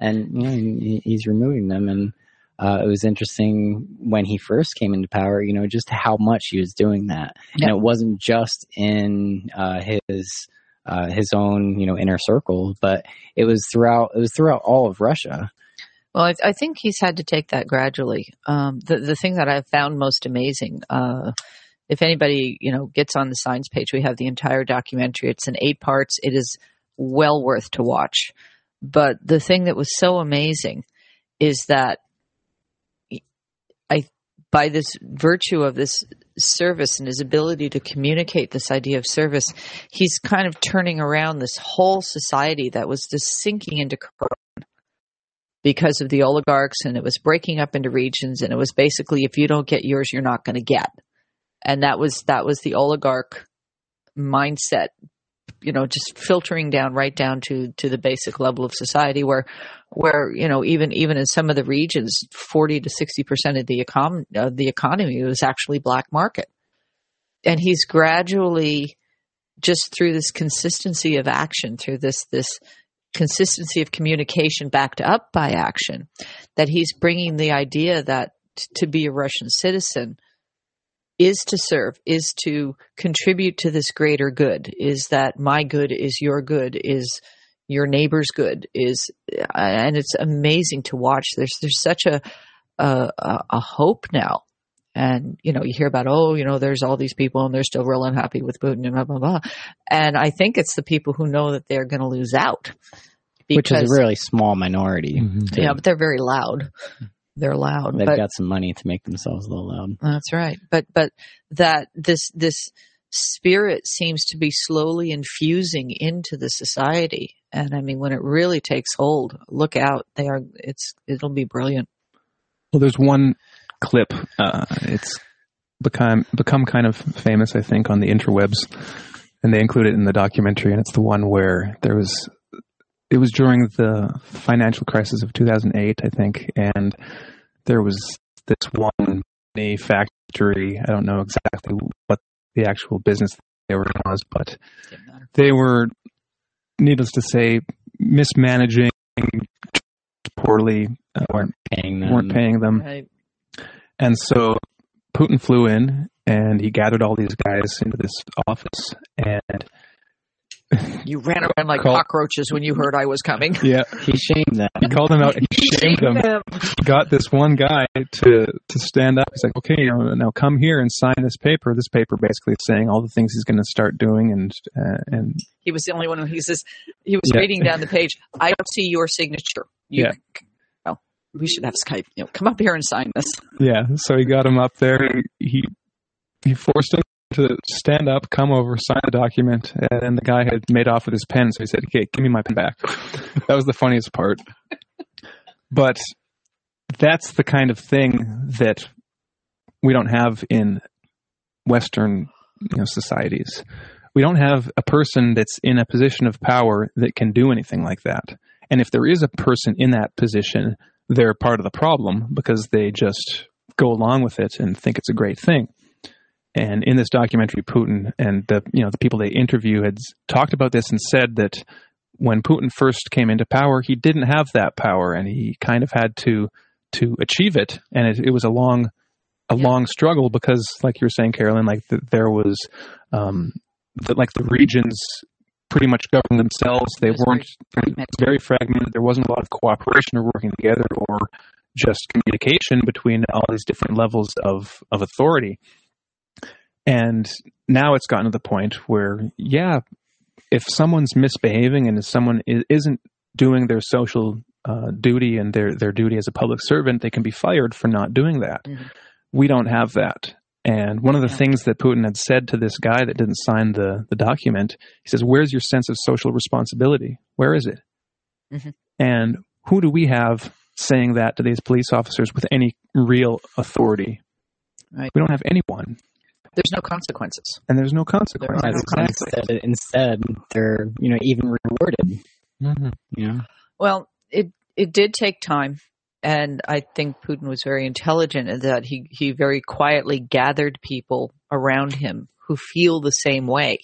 and you know he's removing them. And uh, it was interesting when he first came into power. You know, just how much he was doing that, and it wasn't just in uh, his uh, his own you know inner circle, but it was throughout it was throughout all of Russia. Well, I, I think he's had to take that gradually. Um, the the thing that I've found most amazing, uh, if anybody you know gets on the science page, we have the entire documentary. It's in eight parts. It is well worth to watch. But the thing that was so amazing is that I, by this virtue of this service and his ability to communicate this idea of service, he's kind of turning around this whole society that was just sinking into because of the oligarchs and it was breaking up into regions and it was basically if you don't get yours you're not going to get. And that was that was the oligarch mindset you know just filtering down right down to to the basic level of society where where you know even even in some of the regions 40 to 60% of the econ of the economy was actually black market. And he's gradually just through this consistency of action through this this consistency of communication backed up by action that he's bringing the idea that to be a Russian citizen is to serve, is to contribute to this greater good, is that my good is your good, is your neighbor's good, is, uh, and it's amazing to watch. There's there's such a, a a hope now, and you know you hear about oh you know there's all these people and they're still real unhappy with Putin and blah blah blah, and I think it's the people who know that they're going to lose out, which is a really small minority. Mhm. yeah, but they're very loud. They're loud. They've but, got some money to make themselves a little loud. That's right. But but that this this spirit seems to be slowly infusing into the society. And I mean, when it really takes hold, look out. They are, it's, it'll be brilliant. Well, there's one clip. Uh, it's become become kind of famous, I think, on the interwebs, and they include it in the documentary. And it's the one where there was it was during the financial crisis of 2008, I think, and there was this one factory. I don't know exactly what the actual business they were in was, but they were, needless to say, mismanaging poorly, uh, weren't paying them, weren't paying them, Right. And so Putin flew in and he gathered all these guys into this office and You ran around like Call- cockroaches when you heard I was coming. yeah, He shamed them. he called them out He shamed them. got this one guy to to stand up. He's like, okay, you know, now come here and sign this paper. This paper basically saying all the things he's going to start doing, and uh, and He was the only one who he says he was Yeah. reading down the page. I don't see your signature. You, Yeah. We should have Skype. You know, come up here and sign this. yeah. So he got him up there. He he forced him to stand up, come over, sign the document, and the guy had made off with his pen. So he said, "Okay, give me my pen back." that was the funniest part. But that's the kind of thing that we don't have in Western you know, societies. We don't have a person that's in a position of power that can do anything like that. And if there is a person in that position, they're part of the problem because they just go along with it and think it's a great thing. And in this documentary, Putin and the you know the people they interview had talked about this and said that when Putin first came into power, he didn't have that power, and he kind of had to to achieve it, and it, it was a long a Yeah. long struggle because, like you were saying, Carolyn, like the, there was um, the, like the regions pretty much governed themselves. They weren't very fragmented. There wasn't a lot of cooperation or working together or just communication between all these different levels of, of authority. And now it's gotten to the point where, yeah, if someone's misbehaving and if someone isn't doing their social uh, duty and their, their duty as a public servant, they can be fired for not doing that. Mhm. We don't have that. And one of the Yeah. things that Putin had said to this guy that didn't sign the, the document, he says, Where's your sense of social responsibility? Where is it? Mhm. And who do we have saying that to these police officers with any real authority? Right. We don't have anyone, There's no consequences. and there's no consequences. There are no Exactly. Instead, instead, they're you know even rewarded. Mhm. You know, Well, it it did take time, and I think Putin was very intelligent in that he he very quietly gathered people around him who feel the same way,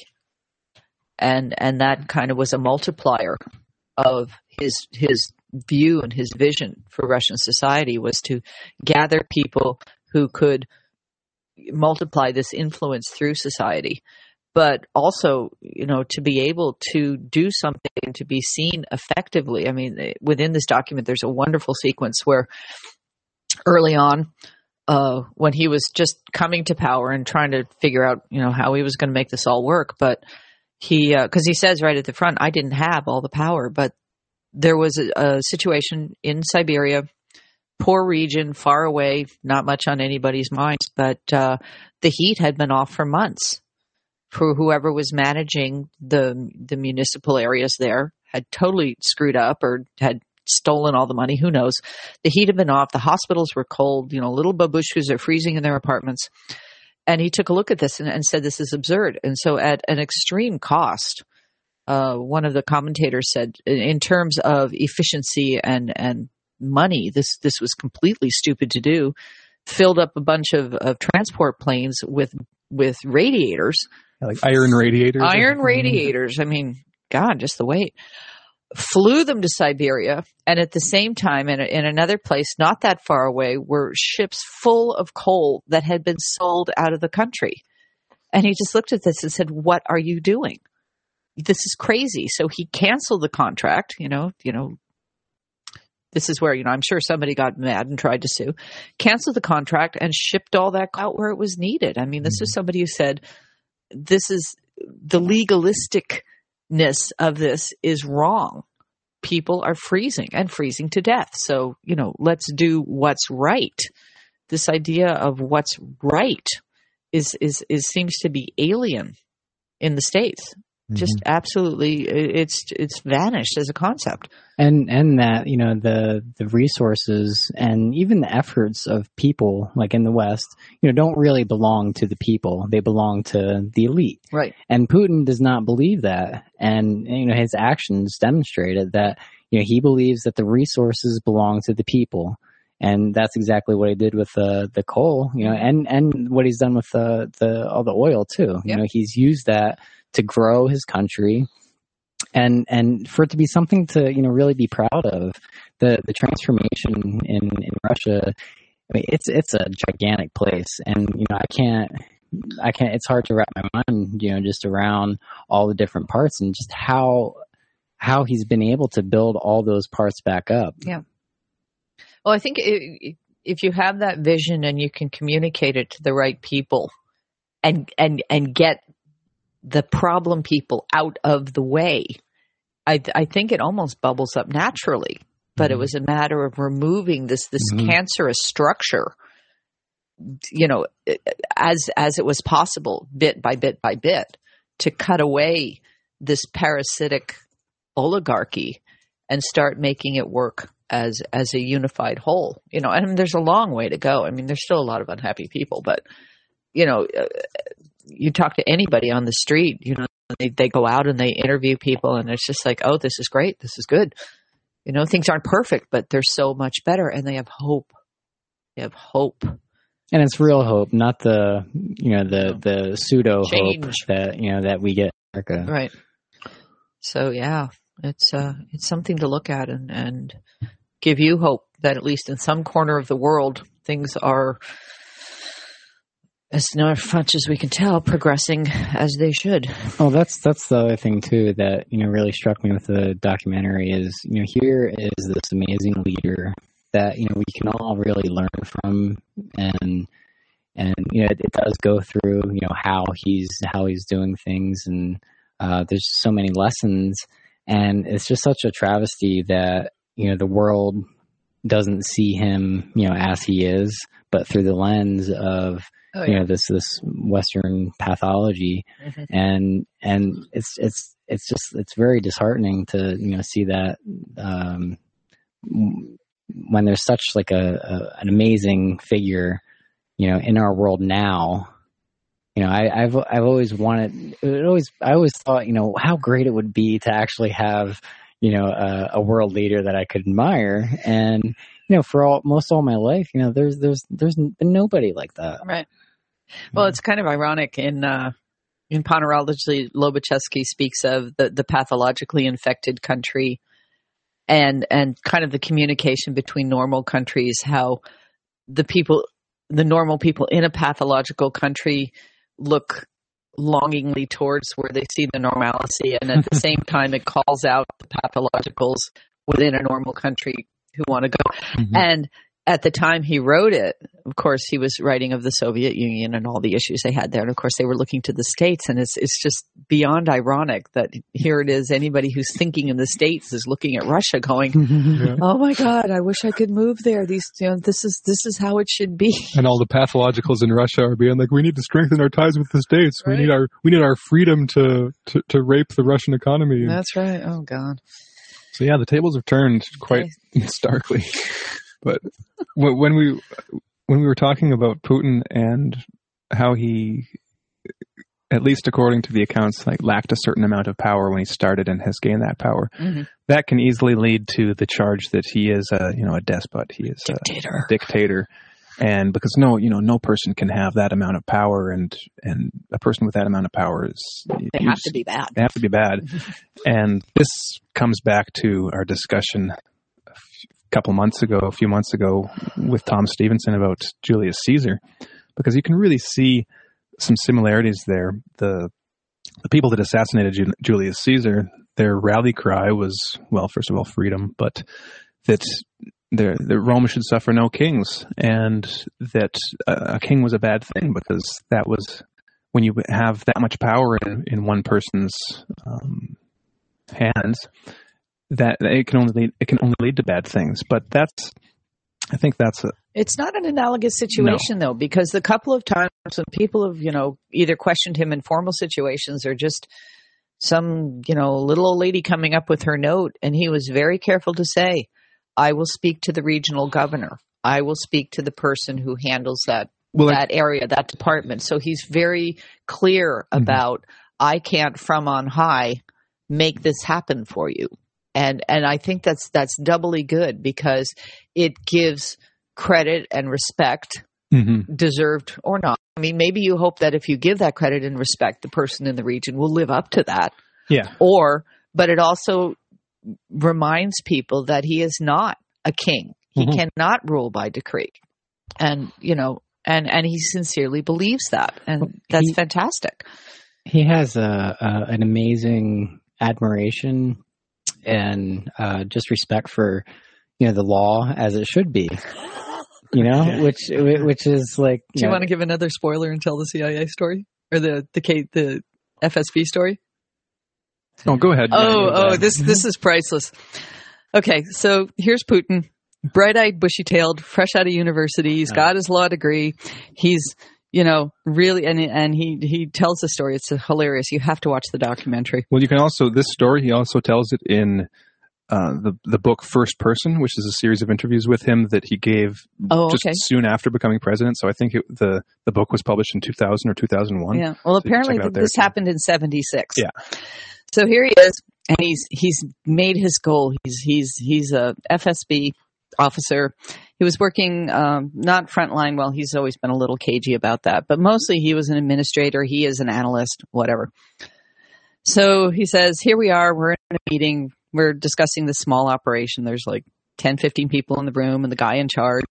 and and that kind of was a multiplier of his his view and his vision for Russian society was to gather people who could multiply this influence through society but also you know to be able to do something to be seen effectively. I mean eh, within this document there's a wonderful sequence where early on uh, when he was just coming to power and trying to figure out you know how he was going to make this all work but he because he says right at the front i didn't have all the power but there was a, a situation in siberia poor region far away not much on anybody's minds but uh, the heat had been off for months for whoever was managing the the municipal areas there had totally screwed up or had stolen all the money. Who knows? The heat had been off. The hospitals were cold. You know, little babushkas are freezing in their apartments. And he took a look at this and, and said, "This is absurd." And so, at an extreme cost, uh, one of the commentators said, in, in terms of efficiency and and money, this this was completely stupid to do. Filled up a bunch of, of transport planes with with radiators Like iron radiators. iron radiators. I mean, God, just the weight. Flew them to Siberia, and at the same time, in, in another place not that far away, were ships full of coal that had been sold out of the country. And he just looked at this and said, "What are you doing? This is crazy." So he canceled the contract. You know, you know. This is where you know I'm sure somebody got mad and tried to sue, canceled the contract and shipped all that out where it was needed. I mean, this is mm-hmm. somebody who said, "This is the legalisticness of this is wrong. People are freezing and freezing to death. So, you know, let's do what's right. This idea of what's right is is is seems to be alien in the states. Just mm-hmm. absolutely, it's it's vanished as a concept. and and that you know the the resources and even the efforts of people like in the west you know don't really belong to the people they belong to the elite Right. and putin does not believe that and you know his actions demonstrated that you know he believes that the resources belong to the people and that's exactly what he did with the the coal you know and and what he's done with the the all the oil too you Yep. know he's used that to grow his country and and for it to be something to you know really be proud of the the transformation in in Russia I mean it's it's a gigantic place. And you know I can't I can't it's hard to wrap my mind you know just around all the different parts and just how how he's been able to build all those parts back up. Yeah. Well, I think i if you have that vision and you can communicate it to the right people, and and and get the problem people out of the way, I I think it almost bubbles up naturally. But it Mhm. was a matter of removing this this Mhm. cancerous structure, you know, as as it was possible, bit by bit by bit, to cut away this parasitic oligarchy and start making it work as as a unified whole. You know, and there's a long way to go. I mean, there's still a lot of unhappy people, but you know, uh, you talk to anybody on the street, you know, they they go out and they interview people, and it's just like, oh, this is great, this is good. You know, things aren't perfect, but they're so much better, and they have hope. They have hope. and it's real hope not the you know the the pseudo hope that you know that we get America Right. So yeah, it's uh it's something to look at and and give you hope that at least in some corner of the world things are as much as we can tell progressing as they should. Oh, that's that's the other thing too that you know really struck me with the documentary is you know here is this amazing leader that you know we can all really learn from. And and you know it, it does go through you know how he's how he's doing things. And uh, there's so many lessons. And it's just such a travesty that you know the world doesn't see him you know as he is but through the lens of Oh, you know this this western pathology. Mhm. and and it's it's it's just it's very disheartening to you know see that um when there's such like a, a an amazing figure you know in our world now you know I, I've I've always wanted it always I always thought you know how great it would be to actually have you know a, a world leader that I could admire. And you know for all most all my life you know there's there's there's been nobody like that Right. Well, it's kind of ironic in uh, in Ponerology, Lobaczewski speaks of the, the pathologically infected country and and kind of the communication between normal countries, how the people the normal people in a pathological country look longingly towards where they see the normalcy and at the same time it calls out the pathologicals within a normal country who want to go mm-hmm. and at the time he wrote it, of course, he was writing of the Soviet Union and all the issues they had there. And of course, they were looking to the states, and it's it's just beyond ironic that here it is. Anybody who's thinking in the states is looking at Russia, going, "Oh my God, I wish I could move there. These, you know, this is this is how it should be." and all the pathologicals in Russia are being like, we need to strengthen our ties with the states. We need our we need our freedom to to, to rape the Russian economy. That's right. Oh God. so yeah, the tables have turned quite starkly. But when we when we were talking about Putin and how he, at least according to the accounts, like lacked a certain amount of power when he started and has gained that power, Mhm. that can easily lead to the charge that he is a you know a despot. He is Dictator. a dictator. And because no, you know, no person can have that amount of power, and and a person with that amount of power is They have to be bad. they have to be bad. and this comes back to our discussion couple months ago, a few months ago, with Tom Stevenson about Julius Caesar, because you can really see some similarities there. The the people that assassinated Julius Caesar, their rally cry was, well, first of all, freedom, but that the Rome should suffer no kings, and that a, a king was a bad thing because that was when you have that much power in, in one person's um, hands, that it can only lead, it can only lead to bad things. But that's I think that's a It's not an analogous situation though, because the couple of times when people have, you know, either questioned him in formal situations or just some, you know, little old lady coming up with her note, and he was very careful to say, I will speak to the regional governor. I will speak to the person who handles that well. that area, that department. So he's very clear Mhm. about I can't from on high make this happen for you. And and I think that's that's doubly good because it gives credit and respect Mhm. deserved or not. I mean, maybe you hope that if you give that credit and respect, the person in the region will live up to that. Yeah. Or, but it also reminds people that he is not a king. He Mhm. cannot rule by decree. And, you know, and, and he sincerely believes that. And that's He- fantastic. He has a, a an amazing admiration and uh, just respect for you know the law as it should be. You know, Yeah. which which is like Do you know, want to give another spoiler and tell the CIA story or the, the, K, the FSB story? Oh, go ahead. Oh, Yeah, oh, yeah. this this is priceless. Okay, so here's Putin, bright-eyed, bushy-tailed, fresh out of university. He's got his law degree. He's, you know, really, and and he he tells the story. It's hilarious. You have to watch the documentary. Well, you can also this story. He also tells it in uh, the the book First Person, which is a series of interviews with him that he gave Oh, just okay. soon after becoming president. So I think it, the the book was published in 2000 or 2001. Yeah. Well, So apparently check it out there, this happened in '76. Yeah. So here he is, and he's he's made his goal. He's he's he's a FSB officer. He was working um, not frontline. Well, he's always been a little cagey about that, but mostly he was an administrator. He is an analyst, whatever. So he says, "Here we are. We're in a meeting. We're discussing this small operation. There's like 10, 15 people in the room, and the guy in charge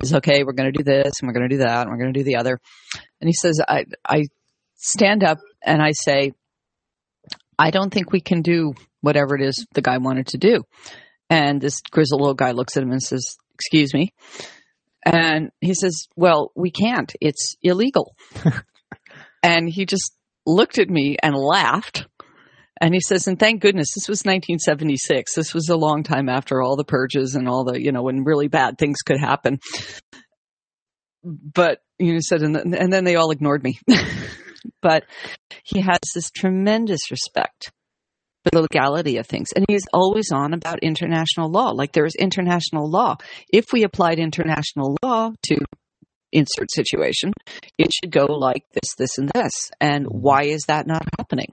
is okay. We're going to do this, and we're going to do that, and we're going to do the other." And he says, "I I stand up and I say." I don't think we can do whatever it is the guy wanted to do. And this grizzled old guy looks at him and says, Excuse me. And he says, Well, we can't. It's illegal. and he just looked at me and laughed. And he says, and thank goodness this was 1976. This was a long time after all the purges and all the, you know, when really bad things could happen. But, you know, said, and then, and then they all ignored me. but he has this tremendous respect the legality of things. And he's always on about international law. Like there is international law. If we applied international law to insert situation, it should go like this, this, and this. And why is that not happening?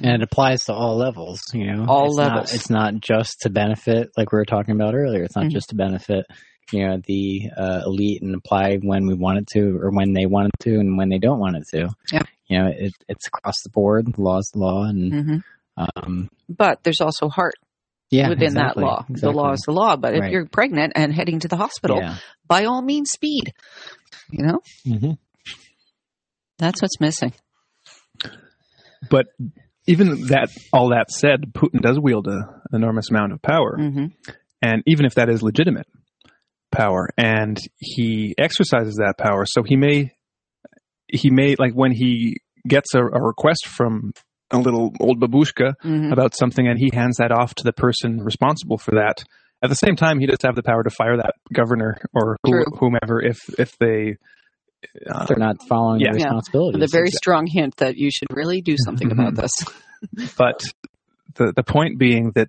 and it applies to all levels. You know, All it's not- levels. it's not just to benefit, like we were talking about earlier. It's not Mhm. just to benefit, you know, the uh, elite and apply when we want it to, or when they want it to, and when they don't want it to. Yeah. You know, it, it's across the board. Law is the law, and hmm um, But there's also heart yeah, within exactly, that law. The law is the law. But if Right. you're pregnant and heading to the hospital, Yeah. by all means, speed. You know, hmm that's what's missing. But even that, all that said, Putin does wield a, an enormous amount of power, hmm and even if that is legitimate power, and he exercises that power, so he may, he may like when he gets a, a request from a little old babushka hmm about something, and he hands that off to the person responsible for that. At the same time, he does have the power to fire that governor or who, True. whomever if if they. Uh, They're not following Yeah. the Yeah. responsibilities. With a very strong hint that you should really do something about Mhm. this. but the the point being that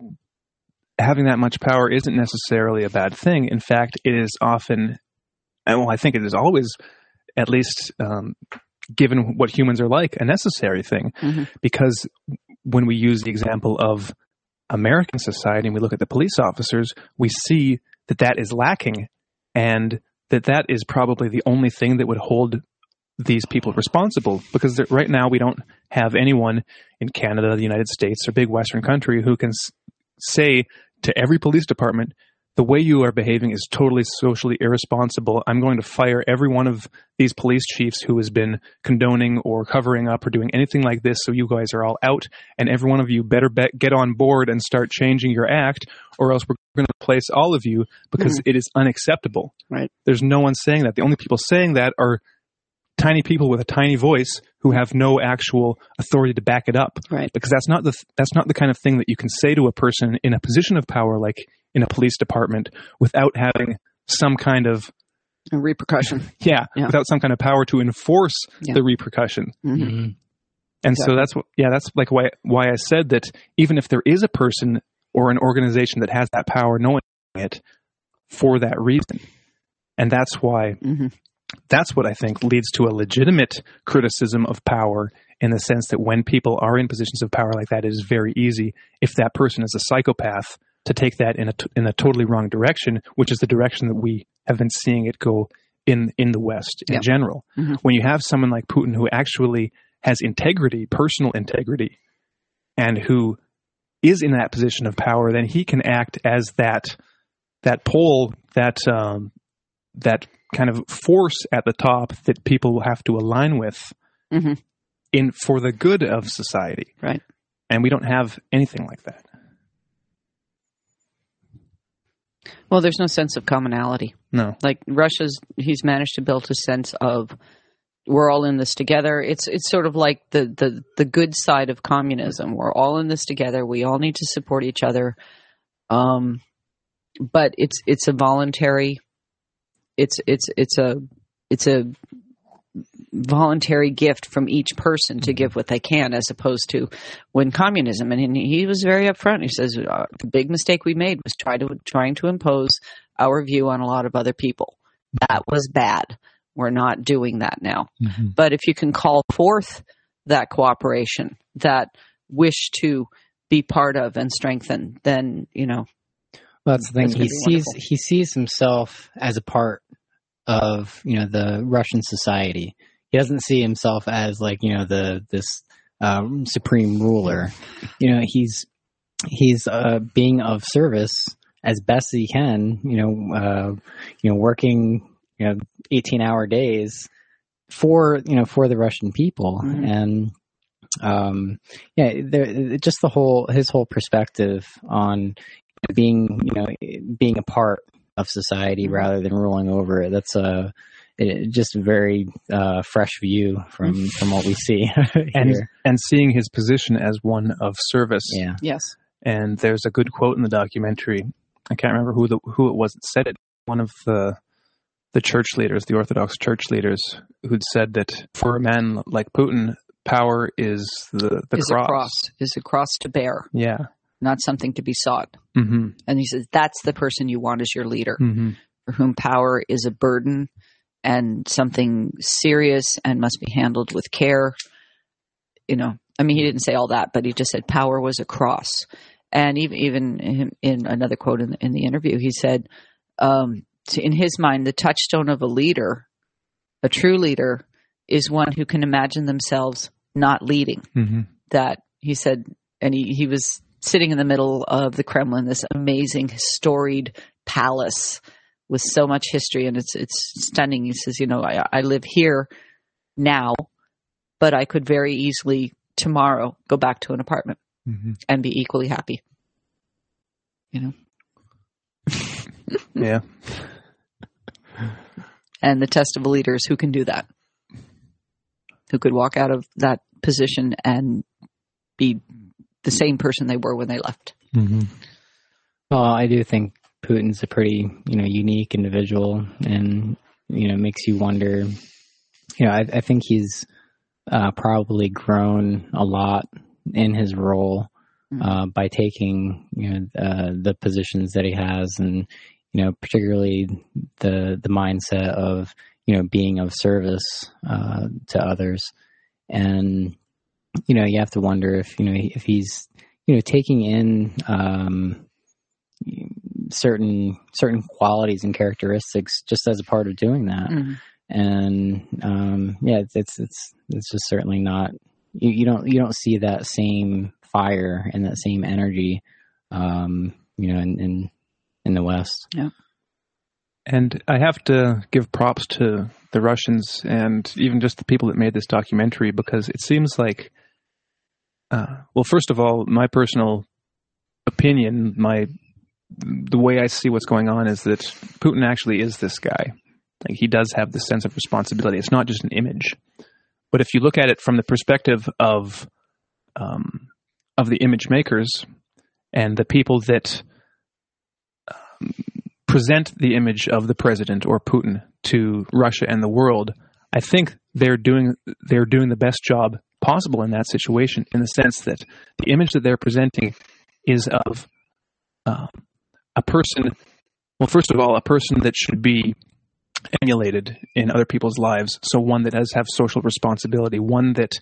having that much power isn't necessarily a bad thing. In fact, it is often, and well, I think it is always, at least um, given what humans are like, a necessary thing. Mhm. Because when we use the example of American society and we look at the police officers, we see that that is lacking, and that that is probably the only thing that would hold these people responsible because right now we don't have anyone in Canada, the United States, or big Western country who can say to every police department, the way you are behaving is totally socially irresponsible. I'm going to fire every one of these police chiefs who has been condoning or covering up or doing anything like this. So you guys are all out, and every one of you better bet, get on board and start changing your act, or else we're going to place all of you because hmm. it is unacceptable. Right. There's no one saying that. The only people saying that are tiny people with a tiny voice who have no actual authority to back it up Right. because that's not the that's not the kind of thing that you can say to a person in a position of power like in a police department without having some kind of A repercussion. yeah, Yeah. without some kind of power to enforce Yeah. the repercussion. Mhm. Mhm. And so that's what, yeah, that's like why why I said that even if there is a person or an organization that has that power, knowing it for that reason, and that's why Mhm. That's what I think leads to a legitimate criticism of power in the sense that when people are in positions of power like that, it is very easy if that person is a psychopath to take that in a t- in a totally wrong direction, which is the direction that we have been seeing it go in in the West in Yeah. general. Mhm. When you have someone like Putin who actually has integrity, personal integrity, and who is in that position of power, then he can act as that that pole, that um, that kind of force at the top that people will have to align with Mhm. in for the good of society. Right. And we don't have anything like that. Well, there's no sense of commonality. No. Like Russia's, he's managed to build a sense of we're all in this together. It's it's sort of like the the the good side of communism. We're all in this together. We all need to support each other. Um, but it's it's a voluntary. It's it's it's a it's a voluntary gift from each person to give what they can, as opposed to when communism. And he was very upfront. He says uh, the big mistake we made was try to trying to impose our view on a lot of other people. That was bad. We're not doing that now. But if you can call forth that cooperation, that wish to be part of and strengthen, then you know Well, that's the thing. He sees wonderful. he sees himself as a part of you know the Russian society. He doesn't see himself as like you know the this um, supreme ruler. You know he's he's uh, being of service as best he can. You know uh, you know working you know eighteen hour days for you know for the Russian people Mhm. and um yeah there just the whole his whole perspective on being you know being a part of society Mhm. rather than ruling over it that's a it, just a very uh, fresh view from from what we see And here. and seeing his position as one of service. yeah yes, And there's a good quote in the documentary. I can't remember who the who it was that said it. One of the the church leaders, the Orthodox church leaders, who'd said that for a man like Putin, power is the the is cross. a cross is a cross to bear, Yeah. Not something to be sought. hmm And he says that's the person you want as your leader. hmm for whom power is a burden and something serious and must be handled with care. You know, I mean, he didn't say all that, but he just said power was a cross. And even even in, in another quote in the, in the interview, he said, um, in his mind, the touchstone of a leader, a true leader, is one who can imagine themselves not leading hmm that he said, and he, he was sitting in the middle of the Kremlin, this amazing, storied palace with so much history, and it's it's stunning. He says, you know, I, I live here now, but I could very easily tomorrow go back to an apartment hmm and be equally happy. You know, Yeah. and the test of a leader is who can do that, who could walk out of that position and be the same person they were when they left. hmm well i do think putin's a pretty you know unique individual and you know makes you wonder. You know i, I think he's uh, probably grown a lot in his role uh, by taking you know uh, the positions that he has, and you know particularly the the mindset of you know being of service uh, to others, and you know you have to wonder if you know if he's you know taking in um, certain certain qualities and characteristics just as a part of doing that Mhm. and um, yeah, it's, it's it's it's just certainly not. You, you don't you don't see that same fire and that same energy, um, you know, in, in in the West. Yeah. And I have to give props to the Russians and even just the people that made this documentary because it seems like, uh, well, first of all, my personal opinion, my the way I see what's going on is that Putin actually is this guy. Like he does have this sense of responsibility. It's not just an image. But if you look at it from the perspective of um, of the image makers and the people that um, present the image of the president or Putin to Russia and the world, I think they're doing they're doing the best job possible in that situation in the sense that the image that they're presenting is of uh, a person. Well, first of all, a person that should be emulated in other people's lives. So one that does have social responsibility, one that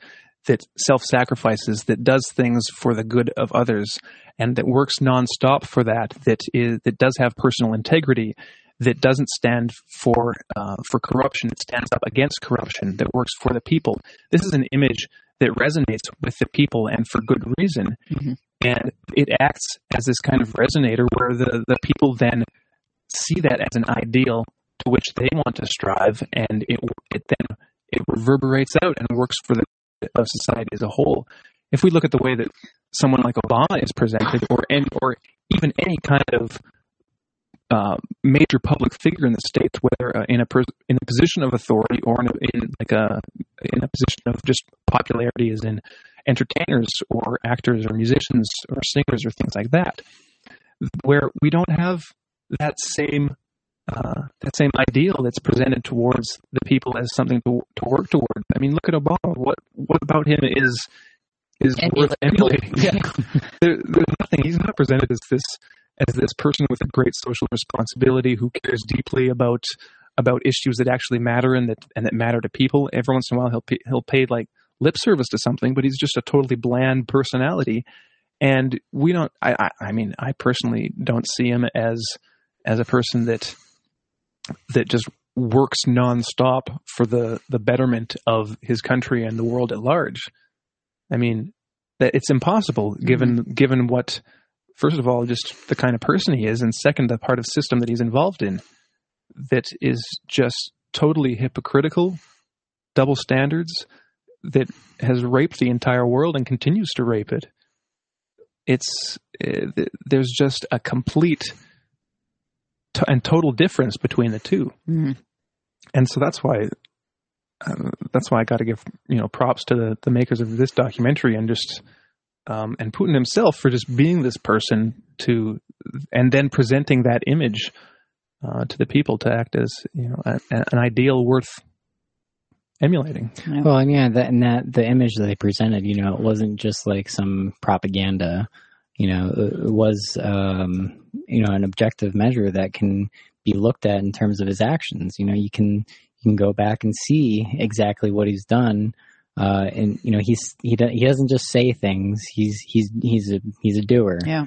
that self-sacrifices, that does things for the good of others, and that works nonstop for that. That is that does have personal integrity. That doesn't stand for uh, for corruption. It stands up against corruption. That works for the people. This is an image that resonates with the people, and for good reason. Mm-hmm. And it acts as this kind of resonator where the the people then see that as an ideal to which they want to strive, and it it then it reverberates out and works for the of society as a whole. If we look at the way that someone like Obama is presented, or any, or even any kind of uh, major public figure in the states, whether uh, in a pers- in a position of authority or in, a, in like a in a position of just popularity, as in entertainers or actors or musicians or singers or things like that, where we don't have that same uh, that same ideal that's presented towards the people as something to to work toward. I mean, look at Obama. What what about him is is worth emulating? Yeah, there, there's nothing. He's not presented as this as this person with a great social responsibility who cares deeply about about issues that actually matter and that and that matter to people. Every once in a while, he'll pay, he'll pay like lip service to something, but he's just a totally bland personality. And we don't. I, I, I mean, I personally don't see him as as a person that that just works nonstop for the the betterment of his country and the world at large. I mean, that it's impossible given mm-hmm. given what first of all just the kind of person he is and second the part of system that he's involved in that is just totally hypocritical, double standards that has raped the entire world and continues to rape it. It's uh, there's just a complete to- and total difference between the 2 mm-hmm. and so that's why uh, that's why I got to give you know props to the, the makers of this documentary and just um, and Putin himself for just being this person to and then presenting that image uh, to the people to act as you know a, an ideal worth emulating. Well, and yeah, that and that the image that they presented, you know, it wasn't just like some propaganda. You know, it was um, you know an objective measure that can be looked at in terms of his actions. You know, you can you can go back and see exactly what he's done. Uh, and you know he's he he doesn't just say things. He's he's he's a he's a doer. Yeah.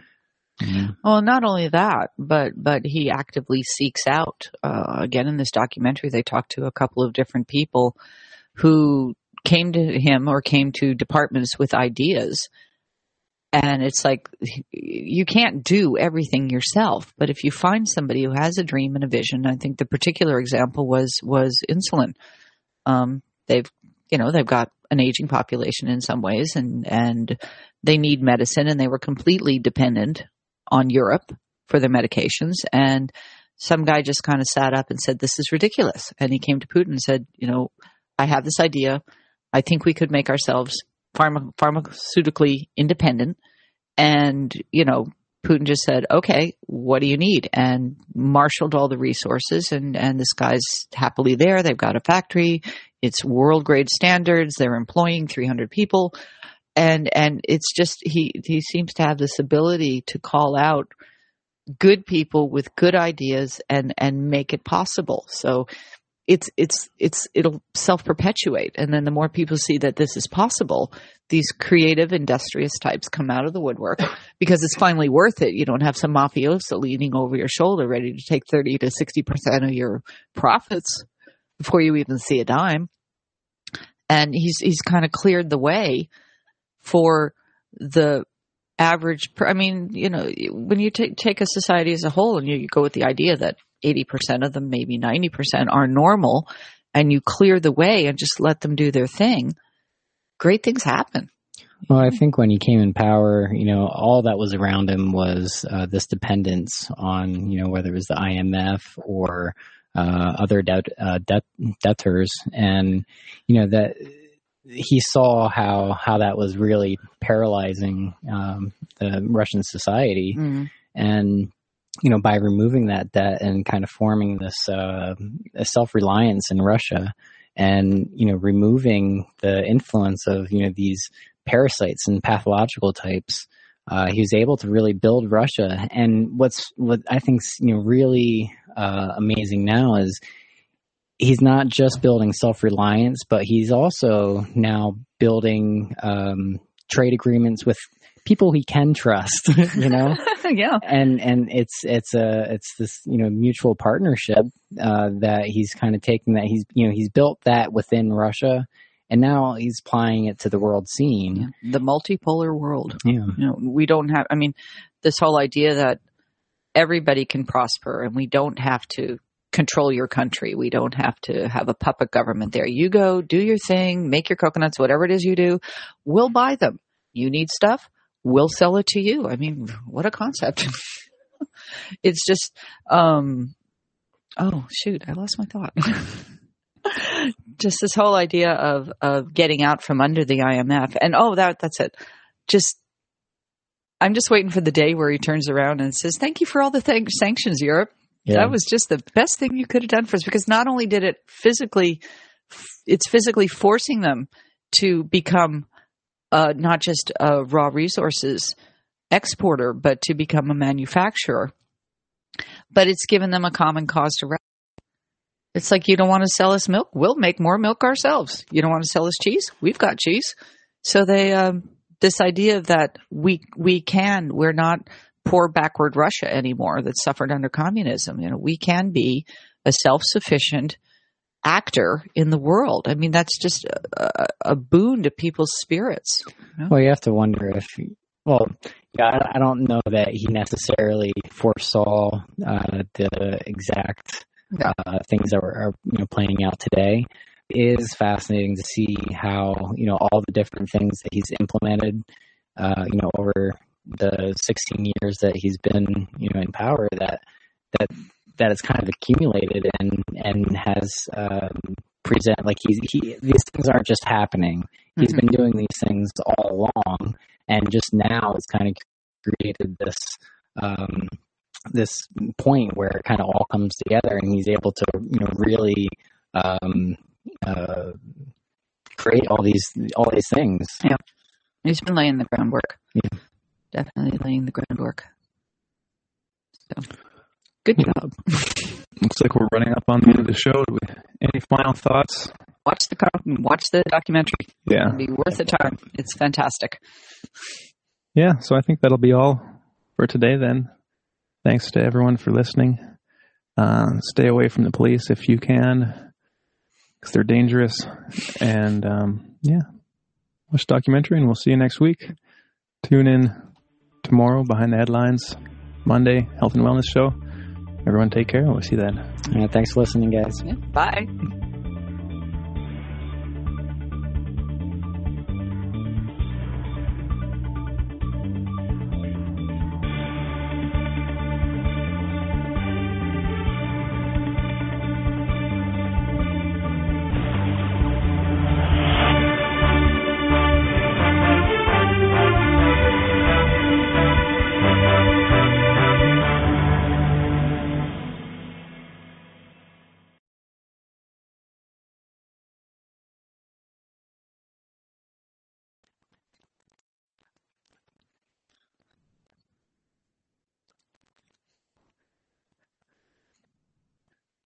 Mm-hmm. Well, not only that, but but he actively seeks out. Uh, again, in this documentary, they talk to a couple of different people who came to him or came to departments with ideas and it's like you can't do everything yourself but if you find somebody who has a dream and a vision i think the particular example was was insulin um, they've you know they've got an aging population in some ways and and they need medicine and they were completely dependent on europe for their medications and some guy just kind of sat up and said this is ridiculous and he came to putin and said you know i have this idea i think we could make ourselves pharma- pharmaceutically independent. And, you know, Putin just said, okay, what do you need? And marshaled all the resources and, and this guy's happily there. They've got a factory. It's world grade standards. They're employing 300 people. And, and it's just, he, he seems to have this ability to call out good people with good ideas and, and make it possible. So it's it's it's it'll self perpetuate and then the more people see that this is possible these creative industrious types come out of the woodwork because it's finally worth it. You don't have some mafioso leaning over your shoulder ready to take 30 to 60% of your profits before you even see a dime. And he's he's kind of cleared the way for the average i mean you know when you take take a society as a whole and you, you go with the idea that 80% of them, maybe 90% are normal and you clear the way and just let them do their thing, great things happen. Well, I think when he came in power, you know, all that was around him was uh, this dependence on, you know, whether it was the IMF or uh, other debt, uh, debt, debtors, and you know that he saw how how that was really paralyzing um, the Russian society, mm. and you know, by removing that debt and kind of forming this uh, self reliance in Russia, and you know, removing the influence of you know these parasites and pathological types. Uh, he was able to really build Russia, and what's what I think you know really uh, amazing now is he's not just building self reliance, but he's also now building um, trade agreements with people he can trust. you know, yeah, and and it's it's a it's this you know mutual partnership uh, that he's kind of taking that he's you know he's built that within Russia. And now he's applying it to the world scene. Yeah. The multipolar world. Yeah. You know, we don't have, I mean, this whole idea that everybody can prosper and we don't have to control your country. We don't have to have a puppet government there. You go, do your thing, make your coconuts, whatever it is you do. We'll buy them. You need stuff, we'll sell it to you. I mean, what a concept. it's just, um, oh, shoot, I lost my thought. just this whole idea of, of getting out from under the IMF. And oh, that, that's it. Just, I'm just waiting for the day where he turns around and says, thank you for all the th- sanctions, Europe yeah. That was just the best thing you could have done for us because not only did it physically, it's physically forcing them to become uh, not just a raw resources exporter, but to become a manufacturer. But it's given them a common cause to. It's like you don't want to sell us milk. We'll make more milk ourselves. You don't want to sell us cheese. We've got cheese. So they um, this idea that we we can we're not poor backward Russia anymore that suffered under communism. You know, we can be a self-sufficient actor in the world. I mean, that's just a, a boon to people's spirits. You know? Well, you have to wonder if, well, yeah, I, I don't know that he necessarily foresaw uh, the exact uh, things that were are, you know playing out today. It is fascinating to see how you know all the different things that he's implemented, uh, you know, over the 16 years that he's been, you know, in power that that that it's kind of accumulated and and has um, present like he's he these things aren't just happening. He's mm-hmm. been doing these things all along, and just now it's kind of created this um, this point where it kind of all comes together, and he's able to you know really um, uh, create all these all these things. Yeah, he's been laying the groundwork. Yeah definitely laying the groundwork. So, good job. Looks like we're running up on the end of the show. Any final thoughts? Watch the watch the documentary. Yeah, It'll be worth the time. It's fantastic. Yeah, so I think that'll be all for today. Then, thanks to everyone for listening. Uh, stay away from the police if you can, because they're dangerous. And um, yeah, watch the documentary, and we'll see you next week. Tune in tomorrow behind the headlines. Monday, health and wellness show. Everyone take care. We'll see you then. Yeah, thanks for listening, guys. Yeah, bye.